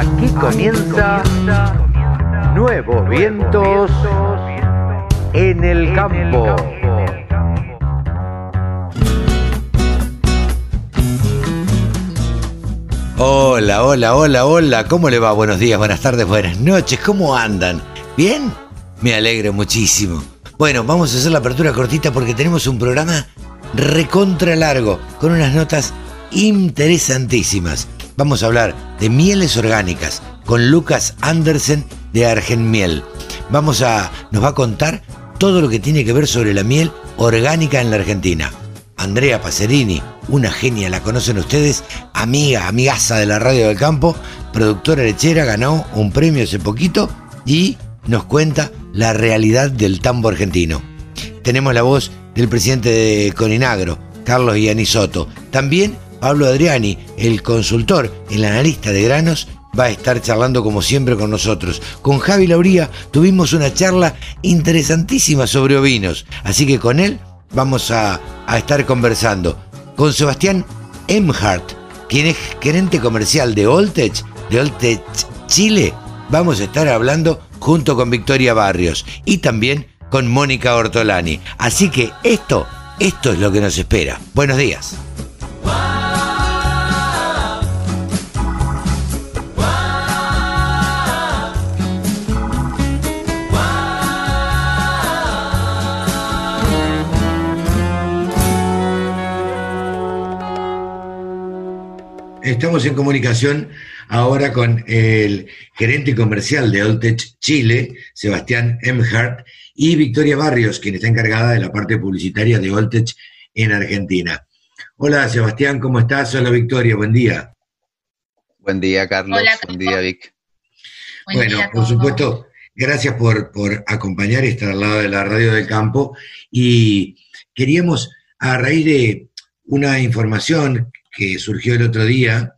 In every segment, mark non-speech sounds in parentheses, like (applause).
Aquí comienza Nuevos Vientos en el Campo. Hola, hola, hola, hola. ¿Cómo le va? Buenos días, buenas tardes, buenas noches. ¿Cómo andan? ¿Bien? Me alegro muchísimo. Bueno, vamos a hacer la apertura cortita porque tenemos un programa recontra largo con unas notas interesantísimas. Vamos a hablar de mieles orgánicas con Lucas Andersen de Argenmiel. Vamos a nos va a contar todo lo que tiene que ver sobre la miel orgánica en la Argentina. Andrea Pacerini, una genia, la conocen ustedes, amiga, amigaza de la radio del campo, productora lechera, ganó un premio hace poquito y nos cuenta la realidad del tambo argentino. Tenemos la voz del presidente de Coninagro, Carlos Soto. También Pablo Adriani, el consultor, el analista de granos, va a estar charlando como siempre con nosotros. Con Javi Lauría tuvimos una charla interesantísima sobre ovinos, así que con él vamos a, a estar conversando. Con Sebastián Emhart, quien es gerente comercial de Oltech, de Oltech Chile, vamos a estar hablando junto con Victoria Barrios y también con Mónica Ortolani. Así que esto, esto es lo que nos espera. Buenos días. Estamos en comunicación ahora con el gerente comercial de Oltech Chile, Sebastián Emhart, y Victoria Barrios, quien está encargada de la parte publicitaria de Oltech en Argentina. Hola Sebastián, ¿cómo estás? Hola Victoria, buen día. Buen día, Carlos. buen día, Vic. bueno, por supuesto, gracias por, por acompañar y estar al lado de la radio del campo. Y queríamos, a raíz de una información que surgió el otro día,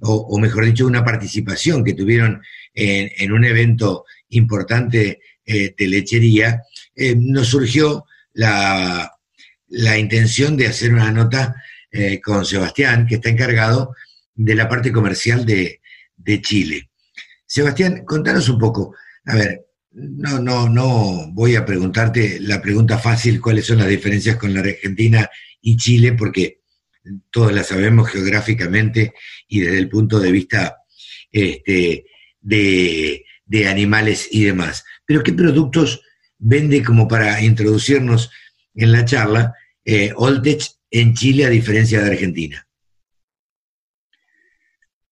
o, mejor dicho, una participación que tuvieron en, un evento importante eh, de lechería, eh, nos surgió la, intención de hacer una nota eh, con Sebastián, que está encargado de la parte comercial de, de Chile. Sebastián, contanos un poco, a ver, no, no, no voy a preguntarte la pregunta fácil, cuáles son las diferencias con la Argentina y Chile, porque todos la sabemos geográficamente y desde el punto de vista este, de, animales y demás. Pero ¿qué productos vende como para introducirnos en la charla eh, Oldech en Chile a diferencia de Argentina?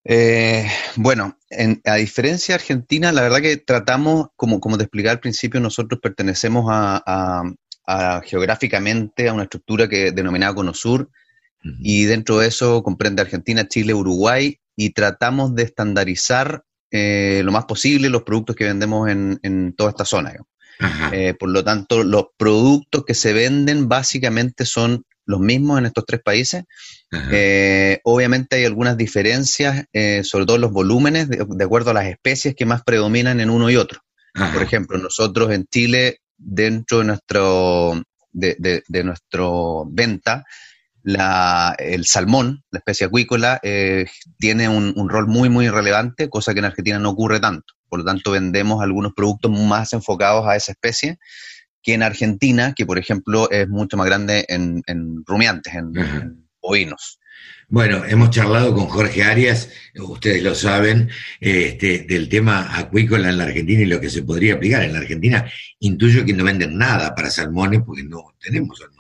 Eh, bueno, a diferencia de Argentina, la verdad que tratamos, como, como te expliqué al principio, nosotros pertenecemos a, geográficamente a una estructura que denominada Y dentro de eso comprende Argentina, Chile, Uruguay y tratamos de estandarizar eh, lo más posible los productos que vendemos en, toda esta zona. Eh, por lo tanto, los productos que se venden básicamente son los mismos en estos tres países. Eh, obviamente hay algunas diferencias, sobre todo los volúmenes, de, acuerdo a las especies que más predominan en uno y otro. Por ejemplo, nosotros en Chile, dentro de nuestro, de, de nuestro venta, la, el salmón, la especie acuícola, eh, tiene un, rol muy, muy relevante, cosa que en Argentina no ocurre tanto. Por lo tanto, vendemos algunos productos más enfocados a esa especie que en Argentina, que por ejemplo es mucho más grande en, rumiantes, en, ovinos. Bueno, hemos charlado con Jorge Arias, ustedes lo saben, este, del tema acuícola en la Argentina y lo que se podría aplicar. En la Argentina intuyo que no venden nada para salmones porque no tenemos salmones.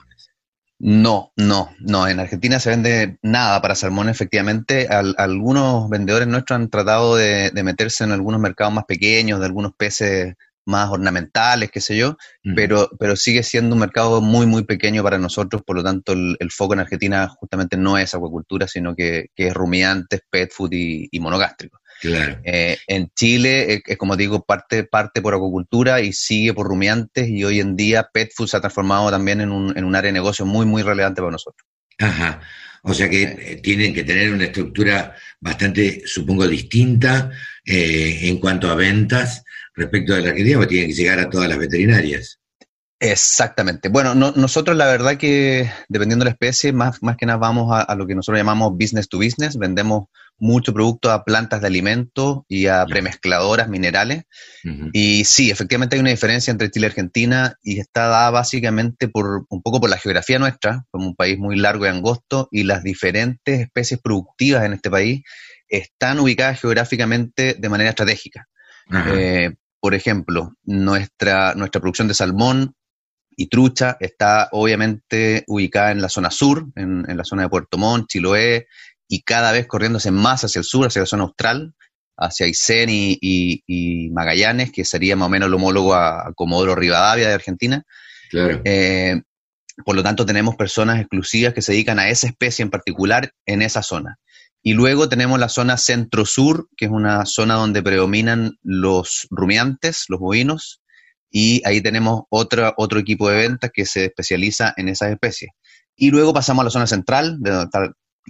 No, no, no. En Argentina se vende nada para salmón, efectivamente. algunos vendedores nuestros han tratado de, meterse en algunos mercados más pequeños, de algunos peces más ornamentales, qué sé yo, pero, pero sigue siendo un mercado muy, muy pequeño para nosotros. Por lo tanto, el, foco en Argentina justamente no es acuacultura, sino que, es rumiantes, pet food y, y monogástrico. Eh, en Chile, es como digo, parte, parte por acuacultura y sigue por rumiantes y hoy en día Pet Food se ha transformado también en un, en un área de negocio muy, muy relevante para nosotros. Ajá. O sea que eh, tienen que tener una estructura bastante, supongo, distinta eh, en cuanto a ventas respecto de la Argentina, porque tienen que llegar a todas las veterinarias. Exactamente. Bueno, nosotros la verdad que dependiendo de la especie, más, más que nada vamos a, lo que nosotros llamamos business to business. Vendemos mucho producto a plantas de alimentos y a premezcladoras minerales. Y sí, efectivamente hay una diferencia entre Chile y Argentina y está dada básicamente por un poco por la geografía nuestra, como un país muy largo y angosto, y las diferentes especies productivas en este país están ubicadas geográficamente de manera estratégica. Eh, por ejemplo, nuestra, nuestra producción de salmón y trucha está obviamente ubicada en la zona sur, en, la zona de Puerto Montt, Chiloé, y cada vez corriéndose más hacia el sur, hacia la zona austral, hacia Aysén y, Magallanes, que sería más o menos el homólogo a, Comodoro Rivadavia de Argentina. Claro. Eh, por lo tanto, tenemos personas exclusivas que se dedican a esa especie en particular en esa zona. Y luego tenemos la zona centro-sur, que es una zona donde predominan los rumiantes, los bovinos, y ahí tenemos otra, otro equipo de ventas que se especializa en esas especies. Y luego pasamos a la zona central, de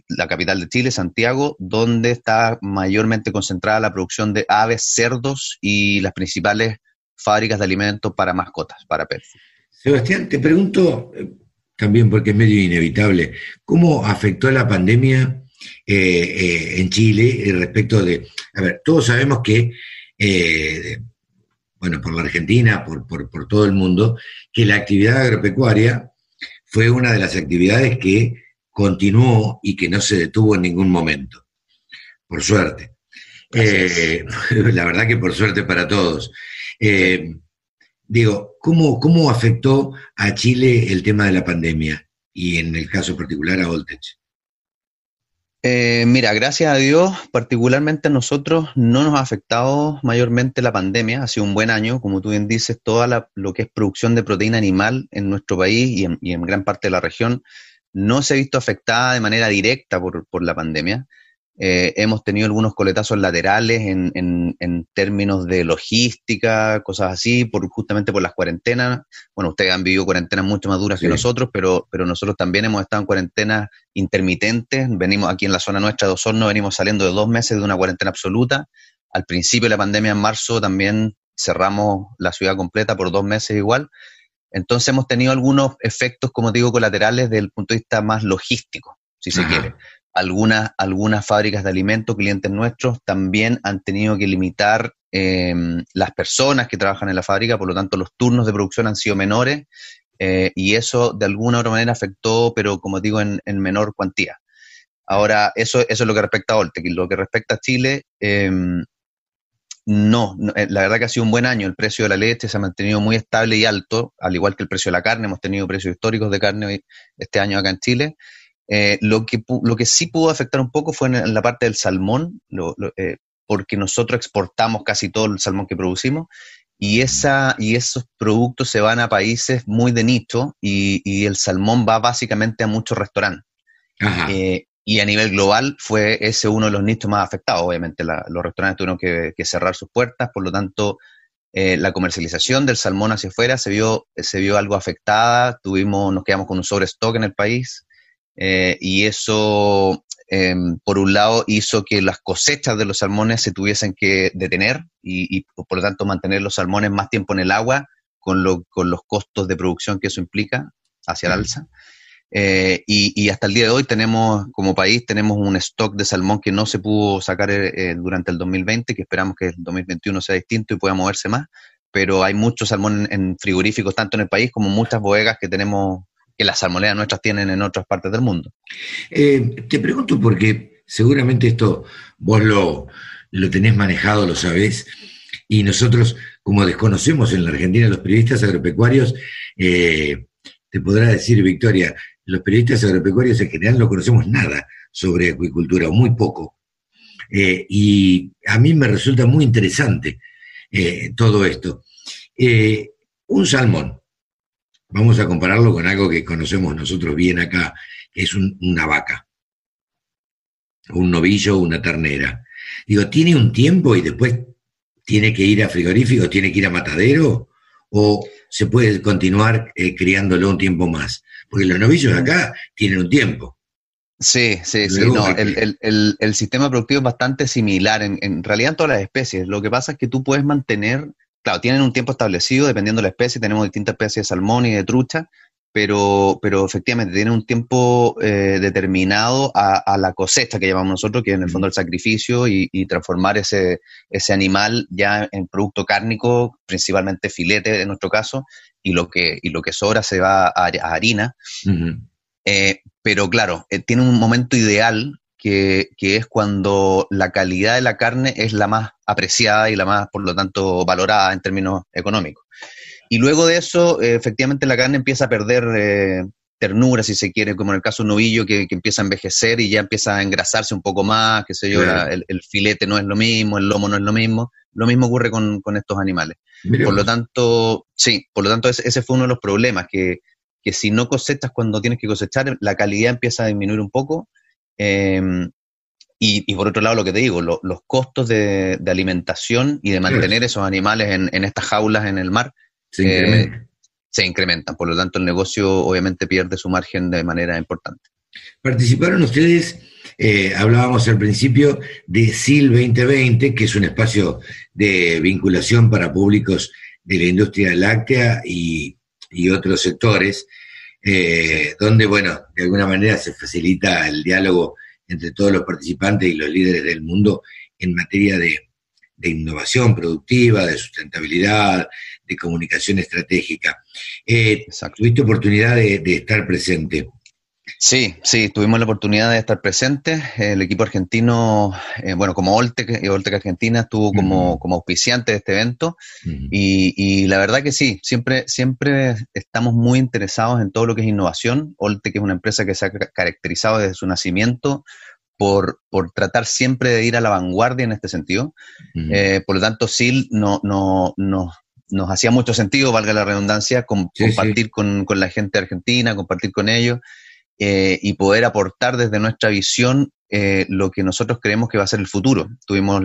la capital de Chile, Santiago, donde está mayormente concentrada la producción de aves, cerdos y las principales fábricas de alimentos para mascotas, para perros. Sebastián, te pregunto, eh, también porque es medio inevitable, ¿cómo afectó la pandemia eh, eh, en Chile respecto de, a ver, todos sabemos que bueno, por la Argentina, por, por, todo el mundo, que la actividad agropecuaria fue una de las actividades que continuó y que no se detuvo en ningún momento, por suerte. Eh, (laughs) la verdad que por suerte para todos. Eh, digo, ¿cómo, ¿cómo afectó a Chile el tema de la pandemia y en el caso particular a Voltech? Eh, mira, gracias a Dios, particularmente a nosotros no nos ha afectado mayormente la pandemia. Ha sido un buen año, como tú bien dices, toda lo que es producción de proteína animal en nuestro país y en gran parte de la región no se ha visto afectada de manera directa por la pandemia. Eh, hemos tenido algunos coletazos laterales en, en, términos de logística, cosas así, por, justamente por las cuarentenas. Bueno, ustedes han vivido cuarentenas mucho más duras que nosotros, pero, pero nosotros también hemos estado en cuarentenas intermitentes. Venimos aquí en la zona nuestra de Osorno, venimos saliendo de dos meses de una cuarentena absoluta. Al principio de la pandemia, en marzo, también cerramos la ciudad completa por dos meses igual. Entonces hemos tenido algunos efectos, como digo, colaterales desde el punto de vista más logístico, si se quiere algunas, algunas fábricas de alimentos, clientes nuestros, también han tenido que limitar em, las personas que trabajan en la fábrica, por lo tanto los turnos de producción han sido menores eh, y eso de alguna u otra manera afectó, pero como digo, en, menor cuantía. Ahora, eso, eso es lo que respecta a Oltec. Lo que respecta a Chile, em, no, eh, la verdad que ha sido un buen año. El precio de la leche se ha mantenido muy estable y alto, al igual que el precio de la carne. Hemos tenido precios históricos de carne este año acá en Chile. Eh, lo, que, lo que sí pudo afectar un poco fue en, la parte del salmón, eh, porque nosotros exportamos casi todo el salmón que producimos y, esa, y esos productos se van a países muy de nicho y, el salmón va básicamente a muchos restaurantes. Eh, y a nivel global fue ese uno de los nichos más afectados. Obviamente los restaurantes tuvieron que, cerrar sus puertas, por lo tanto la comercialización del salmón hacia afuera se vio, se vio algo afectada, tuvimos, nos quedamos con un sobrestock en el país, eh, y eso, em, por un lado, hizo que las cosechas de los salmones se tuviesen que detener y, por lo tanto mantener los salmones más tiempo en el agua con, con los costos de producción que eso implica hacia el alza. Eh, y, hasta el día de hoy tenemos, como país, tenemos un stock de salmón que no se pudo sacar eh, durante el 2020, que esperamos que el 2021 sea distinto y pueda moverse más, pero hay mucho salmón en frigoríficos, tanto en el país como muchas bodegas que tenemos que las salmoneras nuestras tienen en otras partes del mundo. Eh, te pregunto porque seguramente esto vos lo, lo tenés manejado, lo sabés, y nosotros, como desconocemos en la Argentina los periodistas agropecuarios, eh, te podrá decir, Victoria, los periodistas agropecuarios en general no conocemos nada sobre acuicultura, o muy poco. Eh, y a mí me resulta muy interesante todo esto. un salmón, vamos a compararlo con algo que conocemos nosotros bien acá, que es una vaca, un novillo o una ternera. Digo, ¿tiene un tiempo y después tiene que ir a frigorífico, tiene que ir a matadero? ¿O se puede continuar eh, criándolo un tiempo más? Porque los novillos acá tienen un tiempo. Sí, sí, sí. No, el, sistema productivo es bastante similar en, en realidad en todas las especies. Lo que pasa es que tú puedes mantener claro, tienen un tiempo establecido dependiendo de la especie, tenemos distintas especies de salmón y de trucha, pero, pero efectivamente tienen un tiempo eh, determinado a, la cosecha que llamamos nosotros, que es en el fondo el sacrificio y, transformar ese, ese animal ya en producto cárnico, principalmente filete en nuestro caso, y lo que, y lo que sobra se va a, harina. Eh, pero claro, eh, tiene un momento ideal que, es cuando la calidad de la carne es la más apreciada y la más, por lo tanto, valorada en términos económicos. Y luego de eso, eh, efectivamente, la carne empieza a perder eh, ternura, si se quiere, como en el caso de un novillo que, empieza a envejecer y ya empieza a engrasarse un poco más, qué sé yo, el, filete no es lo mismo, el lomo no es lo mismo. Lo mismo ocurre con, estos animales. Por lo tanto, sí, por lo tanto, ese, fue uno de los problemas, que, que si no cosechas cuando tienes que cosechar, la calidad empieza a disminuir un poco Em, y, por otro lado, lo que te digo, los costos de, alimentación y de mantener esos animales en, estas jaulas en el mar eh, se, incrementan. Por lo tanto, el negocio obviamente pierde su margen de manera importante. Participaron ustedes, eh, hablábamos al principio de SIL 2020, que es un espacio de vinculación para públicos de la industria láctea y, y otros sectores. Eh, donde, bueno, de alguna manera se facilita el diálogo entre todos los participantes y los líderes del mundo en materia de, innovación productiva, de sustentabilidad, de comunicación estratégica. Eh, ¿Tuviste oportunidad de estar presente? Sí, sí, tuvimos la oportunidad de estar presentes. El equipo argentino, eh, bueno, como Oltec, Oltec Argentina estuvo como, como auspiciante de este evento y, la verdad que sí, siempre, siempre estamos muy interesados en todo lo que es innovación. Oltec es una empresa que se ha caracterizado desde su nacimiento por, por tratar siempre de ir a la vanguardia en este sentido. Eh, por lo tanto, SIL no, no, no, nos hacía mucho sentido, valga la redundancia, compartir Con, con la gente argentina, compartir con ellos. Eh, y poder aportar desde nuestra visión eh, lo que nosotros creemos que va a ser el futuro. Tuvimos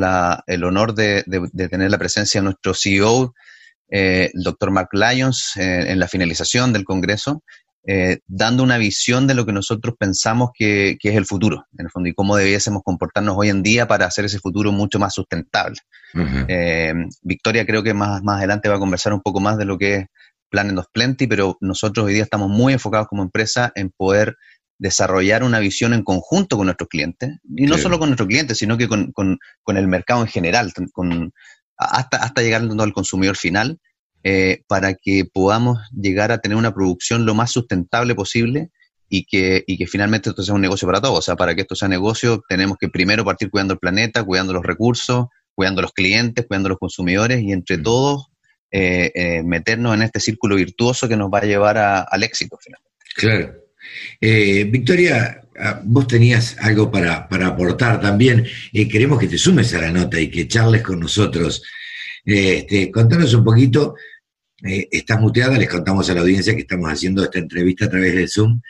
el honor de, tener la presencia de nuestro CEO, eh, el doctor Mark Lyons, en la finalización del Congreso, dando una visión de lo que nosotros pensamos que, es el futuro, en el fondo, y cómo debiésemos comportarnos hoy en día para hacer ese futuro mucho más sustentable. Victoria creo que más, más adelante va a conversar un poco más de lo que es Planet of Plenty, pero nosotros hoy día estamos muy enfocados como empresa en poder desarrollar una visión en conjunto con nuestros clientes, y no solo con nuestros clientes, sino que con, el mercado en general, con, hasta, hasta llegar al consumidor final, eh, para que podamos llegar a tener una producción lo más sustentable posible y que, y que finalmente esto sea un negocio para todos. O sea, para que esto sea negocio tenemos que primero partir cuidando el planeta, cuidando los recursos, cuidando los clientes, cuidando los consumidores y entre mm. todos eh, eh, meternos en este círculo virtuoso que nos va a llevar al éxito. Claro. Eh, Victoria, ah, vos tenías algo para, aportar también. queremos que te sumes a la nota y que charles con nosotros. Este, contanos un poquito, estás muteada, les contamos a la audiencia que estamos haciendo esta entrevista a través de Zoom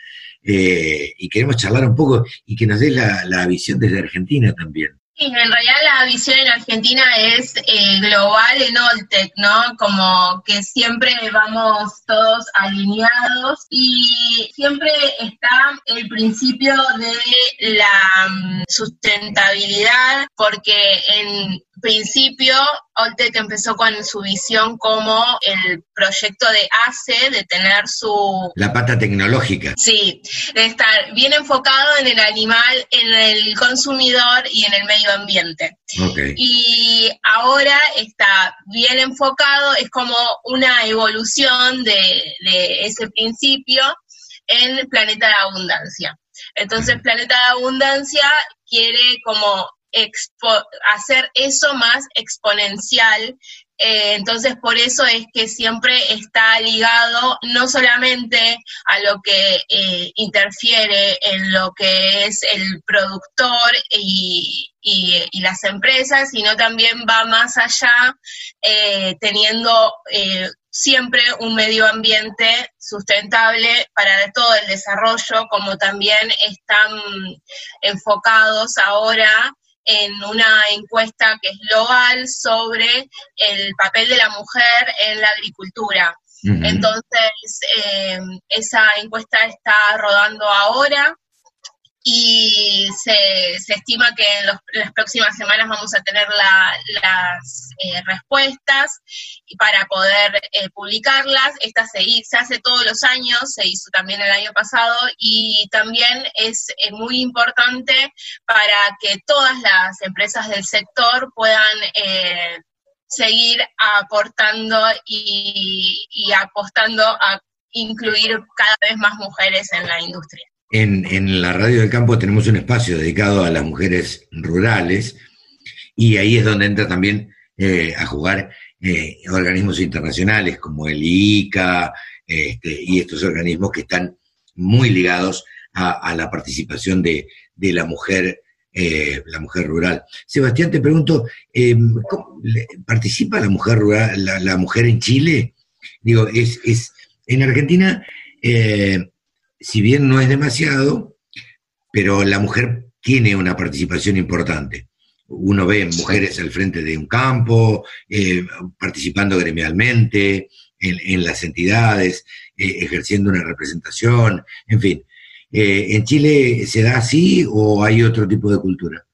y queremos charlar un poco y que nos des la visión desde Argentina también. Sí, en realidad la visión en Argentina es eh, global en Oltec, ¿no? Como que siempre vamos todos alineados y siempre está el principio de la mm, sustentabilidad porque en principio, Oltec empezó con su visión como el proyecto de ACE, de tener su... La pata tecnológica. Sí, de estar bien enfocado en el animal, en el consumidor y en el medio ambiente. Y ahora está bien enfocado, es como una evolución de, de ese principio en Planeta de Abundancia. Entonces, Planeta de Abundancia quiere como hacer eso más exponencial. Eh, entonces, por eso es que siempre está ligado no solamente a lo que eh, interfiere en lo que es el productor y, las empresas, sino también va más allá, eh, teniendo siempre un medio ambiente sustentable para todo el desarrollo, como también están enfocados ahora en una encuesta que es global sobre el papel de la mujer en la agricultura. Entonces, eh, esa encuesta está rodando ahora y se, se estima que en, las próximas semanas vamos a tener las eh, respuestas para poder eh, publicarlas. Esta se, se, hace todos los años, se hizo también el año pasado y también es eh, muy importante para que todas las empresas del sector puedan seguir aportando y apostando a incluir cada vez más mujeres en la industria. En, la radio del campo tenemos un espacio dedicado a las mujeres rurales y ahí es donde entra también eh, a jugar eh, organismos internacionales como el ICA este, y estos organismos que están muy ligados a, la participación de, la mujer eh, la mujer rural. Sebastián, te pregunto, em, ¿participa la mujer rural, la, mujer en Chile? Digo, es, es en Argentina si bien no es demasiado, pero la mujer tiene una participación importante. Uno ve mujeres al frente de un campo, eh, participando gremialmente en, las entidades, eh, ejerciendo una representación, en fin. Eh, ¿En Chile se da así o hay otro tipo de cultura?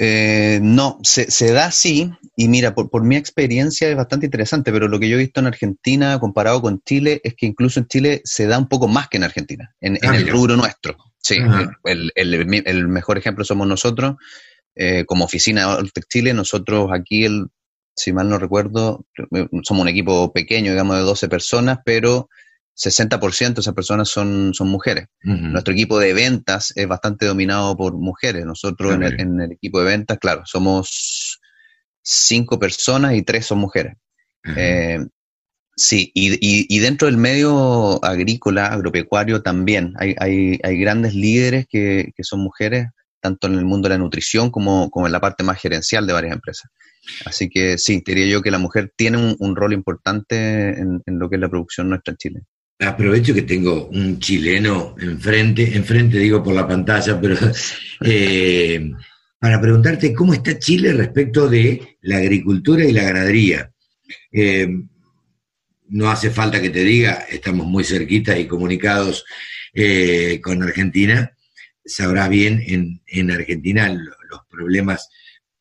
No, se, da así, y mira, por, mi experiencia es bastante interesante, pero lo que yo he visto en Argentina comparado con Chile es que incluso en Chile se da un poco más que en Argentina, en, ah, el rubro nuestro. Sí, el, mejor ejemplo somos nosotros. Eh, como oficina de Chile, nosotros aquí, el, si mal no recuerdo, somos un equipo pequeño, digamos, de 12 personas, pero 60% de esas personas son, son mujeres. Nuestro equipo de ventas es bastante dominado por mujeres. Nosotros en, el, en, el, equipo de ventas, claro, somos cinco personas y tres son mujeres. Eh, sí, y, dentro del medio agrícola, agropecuario también hay, hay, grandes líderes que, son mujeres, tanto en el mundo de la nutrición como, como, en la parte más gerencial de varias empresas. Así que sí, diría yo que la mujer tiene un, rol importante en, lo que es la producción nuestra en Chile. Aprovecho que tengo un chileno enfrente, enfrente digo por la pantalla, pero (laughs) eh, para preguntarte cómo está Chile respecto de la agricultura y la ganadería. Eh, no hace falta que te diga, estamos muy cerquitas y comunicados eh, con Argentina. Sabrás bien en, Argentina los problemas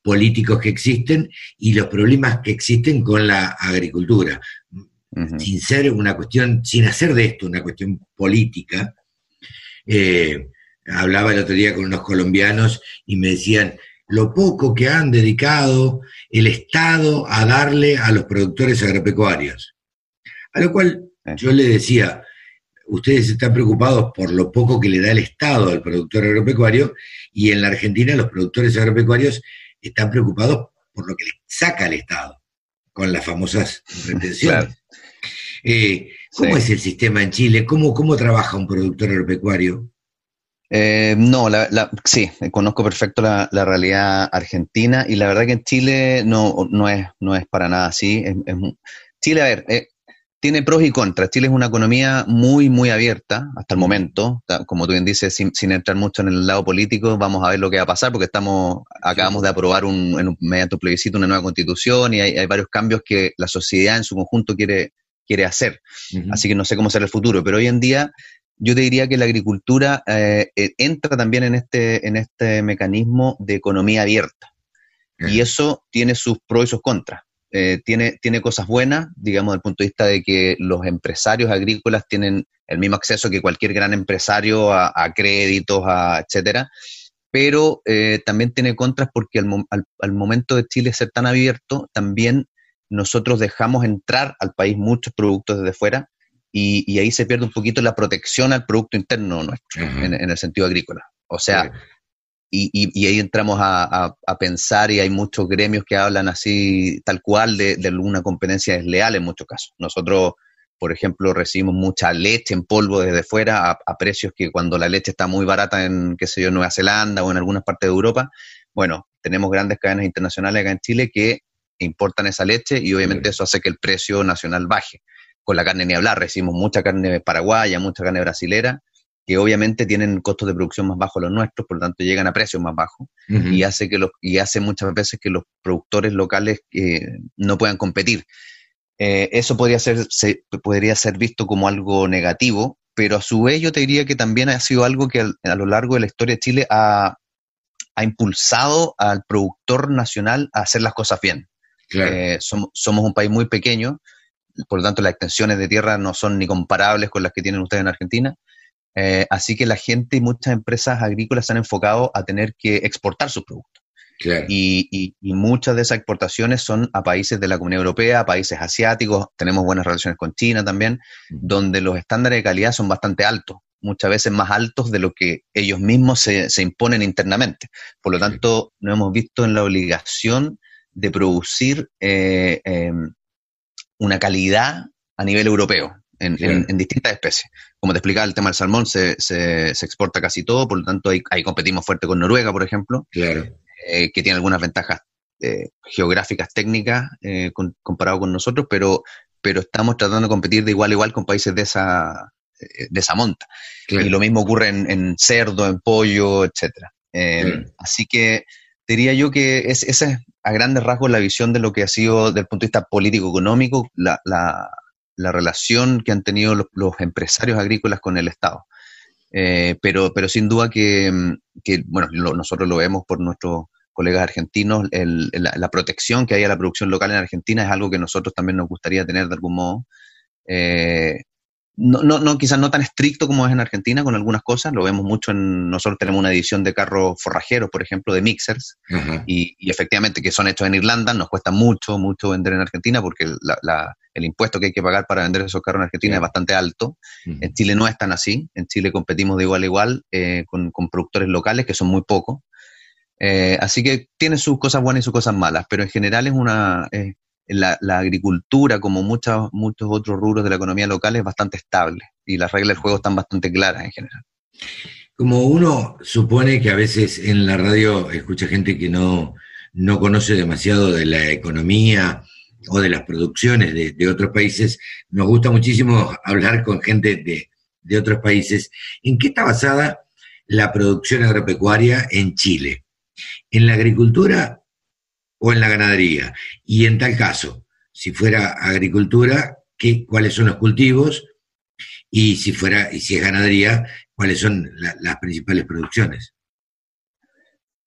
políticos que existen y los problemas que existen con la agricultura. Sin ser una cuestión, sin hacer de esto una cuestión política, eh, hablaba el otro día con unos colombianos y me decían lo poco que han dedicado el Estado a darle a los productores agropecuarios. A lo cual yo le decía, ustedes están preocupados por lo poco que le da el Estado al productor agropecuario y en la Argentina los productores agropecuarios están preocupados por lo que le saca el Estado, con las famosas (laughs) retenciones. Eh, ¿Cómo es el sistema en Chile? ¿Cómo, ¿Cómo trabaja un productor agropecuario? Eh, no, la, sí, conozco perfecto la, realidad argentina y la verdad que en Chile no, no, es, no es para nada así. Chile, a ver, eh, tiene pros y contras. Chile es una economía muy, muy abierta hasta el momento. Como tú bien dices, sin, entrar mucho en el lado político, vamos a ver lo que va a pasar porque estamos acabamos de aprobar un, mediante un plebiscito una nueva constitución y hay, varios cambios que la sociedad en su conjunto quiere, quiere hacer. Así que no sé cómo será el futuro, pero hoy en día yo te diría que la agricultura eh, eh, entra también en este, en este mecanismo de economía abierta. Y eso tiene sus pros y sus contras. Eh, tiene, tiene cosas buenas, digamos, desde el punto de vista de que los empresarios agrícolas tienen el mismo acceso que cualquier gran empresario a, créditos, a etcétera, pero también tiene contras porque al, al, momento de Chile ser tan abierto, también nosotros dejamos entrar al país muchos productos desde fuera y, ahí se pierde un poquito la protección al producto interno nuestro, en, el sentido agrícola. O sea, y, y, ahí entramos a, a, pensar y hay muchos gremios que hablan así, tal cual, de, de alguna competencia desleal en muchos casos. Nosotros, por ejemplo, recibimos mucha leche en polvo desde fuera a, precios que cuando la leche está muy barata en, qué sé yo, Nueva Zelanda o en algunas partes de Europa, bueno, tenemos grandes cadenas internacionales acá en Chile que importan esa leche y obviamente eso hace que el precio nacional baje con la carne ni hablar, recibimos mucha carne paraguaya, mucha carne brasilera, que obviamente tienen costos de producción más bajos los nuestros, por lo tanto llegan a precios más bajos y hace que los y hace muchas veces que los productores locales eh, no puedan competir. Eh, eso podría ser, se, podría ser visto como algo negativo, pero a su vez yo te diría que también ha sido algo que a, lo largo de la historia de Chile ha, impulsado al productor nacional a hacer las cosas bien. Eh, somos, un país muy pequeño, por lo tanto las extensiones de tierra no son ni comparables con las que tienen ustedes en Argentina. Eh, así que la gente y muchas empresas agrícolas se han enfocado a tener que exportar sus productos. Y, muchas de esas exportaciones son a países de la Comunidad Europea, a países asiáticos, tenemos buenas relaciones con China también, donde los estándares de calidad son bastante altos, muchas veces más altos de lo que ellos mismos se, imponen internamente. Por lo tanto, nos hemos visto en la obligación de producir eh, em, una calidad a nivel europeo. En, distintas especies. Como te explicaba, el tema del salmón se, se, exporta casi todo, por lo tanto ahí, ahí, competimos fuerte con Noruega, por ejemplo. Claro. Eh, que tiene algunas ventajas eh, geográficas técnicas eh, comparado con nosotros, pero, pero estamos tratando de competir de igual a igual con países de esa, de esa monta. Y lo mismo ocurre en, cerdo, en pollo, etcétera. Así que diría yo que es, esa es a grandes rasgos la visión de lo que ha sido desde el punto de vista político-económico la, la, la, relación que han tenido los, empresarios agrícolas con el Estado. pero, pero sin duda que, que bueno, nosotros lo vemos por nuestro colegas argentinos, la, protección que hay a la producción local en Argentina es algo que nosotros también nos gustaría tener de algún modo. Eh, no, no, quizás no tan estricto como es en Argentina con algunas cosas, lo vemos mucho en, nosotros tenemos una edición de carros forrajeros, por ejemplo, de mixers, y, efectivamente que son hechos en Irlanda, nos cuesta mucho, mucho vender en Argentina porque el impuesto que hay que pagar para vender esos carros en Argentina es bastante alto. En Chile no es tan así, en Chile competimos de igual a igual eh, con, con, productores locales que son muy pocos, eh, así que tiene sus cosas buenas y sus cosas malas, pero en general es una... la, agricultura, como muchos otros rubros de la economía local, es bastante estable y las reglas del juego están bastante claras en general. Como uno supone que a veces en la radio escucha gente que no, no conoce demasiado de la economía o de las producciones de, otros países, nos gusta muchísimo hablar con gente de, de otros países. ¿En qué está basada la producción agropecuaria en Chile? en la agricultura o en la ganadería. Y en tal caso, si fuera agricultura, ¿qué, ¿cuáles son los cultivos? Y si fuera, y si es ganadería, ¿cuáles son las principales producciones?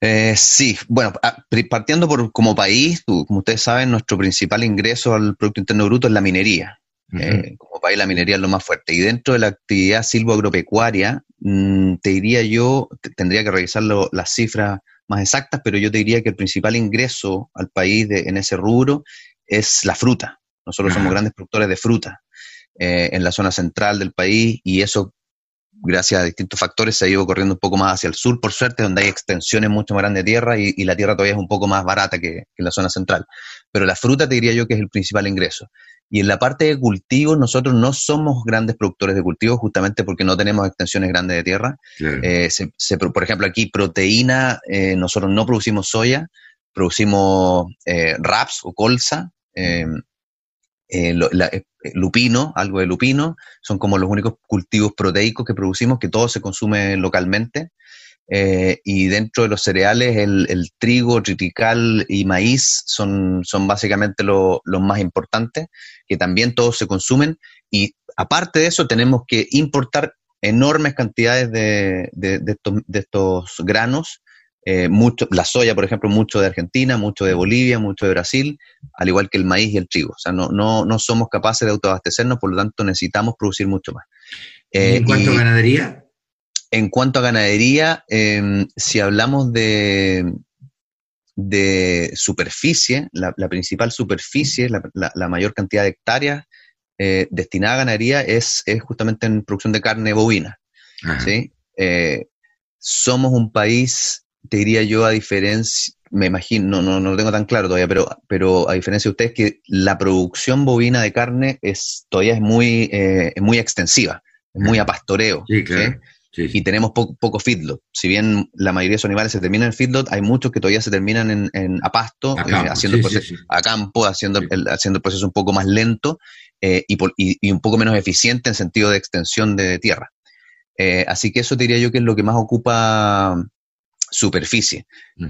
Eh, sí, bueno, partiendo por como país, como ustedes saben, nuestro principal ingreso al Producto Interno Bruto es la minería. Eh, como país la minería es lo más fuerte. Y dentro de la actividad silvoagropecuaria, mm, te diría yo, tendría que revisar las cifras más exactas, pero yo te diría que el principal ingreso al país en ese rubro es la fruta. Nosotros somos grandes productores de fruta eh, en la zona central del país y eso, gracias a distintos factores, se ha ido corriendo un poco más hacia el sur, por suerte, donde hay extensiones mucho más grandes de tierra y, la tierra todavía es un poco más barata que, que en la zona central. Pero la fruta te diría yo que es el principal ingreso. Y en la parte de cultivos, nosotros no somos grandes productores de cultivos justamente porque no tenemos extensiones grandes de tierra. Eh, por ejemplo, aquí proteína, eh, nosotros no producimos soya, producimos eh, raps o colza, lupino, algo de lupino, son como los únicos cultivos proteicos que producimos, que todo se consume localmente. Eh, y dentro de los cereales, el, trigo, triticale y maíz son, son básicamente los más importantes, que también todos se consumen. Y aparte de eso, tenemos que importar enormes cantidades de, estos, granos. Eh, mucho, la soya, por ejemplo, mucho de Argentina, mucho de Bolivia, mucho de Brasil, al igual que el maíz y el trigo. O sea, no, no, no somos capaces de autoabastecernos, por lo tanto necesitamos producir mucho más. ¿En cuánto ganadería? En cuanto a ganadería, em, si hablamos de, de superficie, la, principal superficie, la, mayor cantidad de hectáreas eh, destinada a ganadería es, es, justamente en producción de carne bovina. Eh, somos un país, te diría yo, a diferencia, me imagino, no, no, lo tengo tan claro todavía, pero, pero a diferencia de ustedes, que la producción bovina de carne es, todavía es muy, eh, muy extensiva, es muy a pastoreo. Sí, claro. Y tenemos poco feedlot. Si bien la mayoría de esos animales se terminan en feedlot, hay muchos que todavía se terminan en, a pasto, a, eh, haciendo el proceso, a campo, haciendo el, haciendo el proceso un poco más lento eh, y, un poco menos eficiente en sentido de extensión de tierra. Eh, así que eso diría yo que es lo que más ocupa superficie.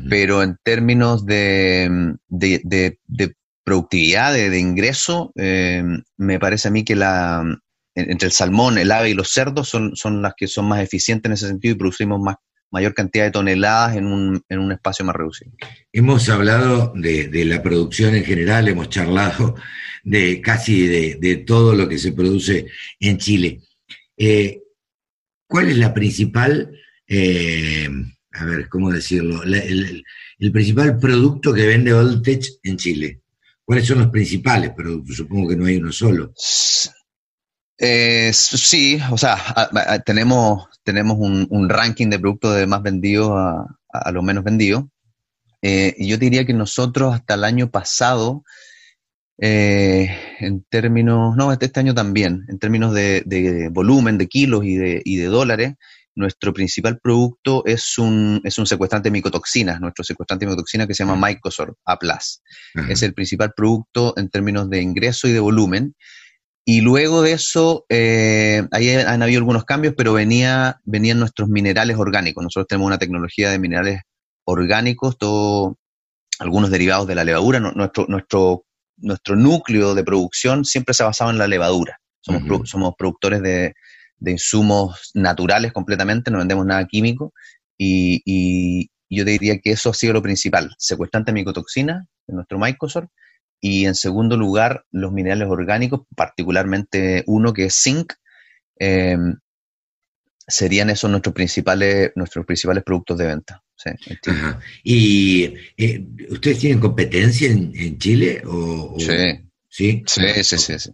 Pero en términos de, de, productividad, de, ingreso, me parece a mí que la, entre el salmón, el ave y los cerdos son, son las que son más eficientes en ese sentido y producimos más, mayor cantidad de toneladas en un, en un espacio más reducido. Hemos hablado de, de, la producción en general, hemos charlado de casi de, de todo lo que se produce en Chile. Eh, ¿Cuál es la principal, eh, a ver, ¿cómo decirlo? el, el, principal producto que vende Voltech en Chile. ¿Cuáles son los principales productos? Supongo que no hay uno solo. Eh, sí, o sea, tenemos, tenemos un, ranking de productos de más vendidos a, a los menos vendidos. Eh, y yo diría que nosotros hasta el año pasado, eh, en términos, no, este, este año también, en términos de, volumen, de kilos y de, y de, dólares, nuestro principal producto es un, es un secuestrante de micotoxinas, nuestro secuestrante de micotoxinas que se llama Mycosorb A+. Es el principal producto en términos de ingreso y de volumen. Y luego de eso, eh, ahí han habido algunos cambios, pero venía, venían nuestros minerales orgánicos. Nosotros tenemos una tecnología de minerales orgánicos, todo, algunos derivados de la levadura. Nuestro, nuestro, nuestro núcleo de producción siempre se ha basado en la levadura. Somos, somos productores de, de, insumos naturales completamente, no vendemos nada químico. Y, y, yo diría que eso ha sido lo principal. Secuestrante de micotoxina, de nuestro Mycosorb, y en segundo lugar, los minerales orgánicos, particularmente uno que es zinc, eh, serían esos nuestros principales, nuestros principales productos de venta. ¿Y eh, ustedes tienen competencia en, Chile? O, Sí. ¿Sí? Sí, sí, sí.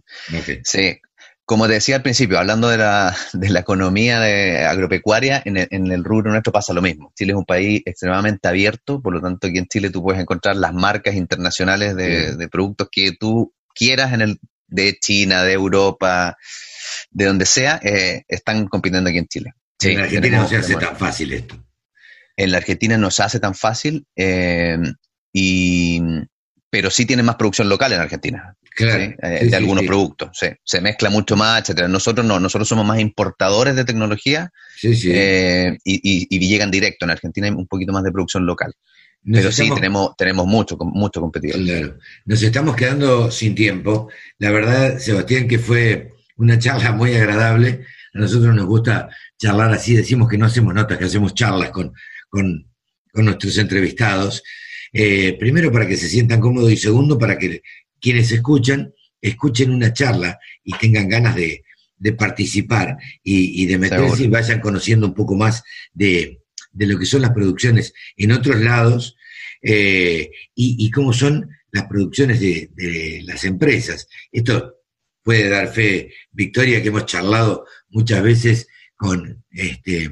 sí como te decía al principio, hablando de la, de la economía de agropecuaria, en el, en el, rubro nuestro pasa lo mismo. Chile es un país extremadamente abierto, por lo tanto aquí en Chile tú puedes encontrar las marcas internacionales de, de productos que tú quieras en el, de China, de Europa, de donde sea, eh, están compitiendo aquí en Chile. Sí, en Argentina no se hace tan fácil esto. En la Argentina no se hace tan fácil eh, y, pero sí tiene más producción local en Argentina. Claro, eh, de algunos productos. Se mezcla mucho más, etcétera. Nosotros no, nosotros somos más importadores de tecnología eh, y, y, llegan directo. En Argentina hay un poquito más de producción local. Pero sí, tenemos, tenemos mucho, mucho competidores. Claro. Nos estamos quedando sin tiempo. La verdad, Sebastián, que fue una charla muy agradable. A nosotros nos gusta charlar así, decimos que no hacemos notas, que hacemos charlas con, con, con nuestros entrevistados. Eh, primero para que se sientan cómodos y segundo para que quienes escuchan escuchen una charla y tengan ganas de, participar y, de meterse y vayan conociendo un poco más de, lo que son las producciones en otros lados eh, y, cómo son las producciones de, las empresas. Esto puede dar fe, Victoria, que hemos charlado muchas veces con, este,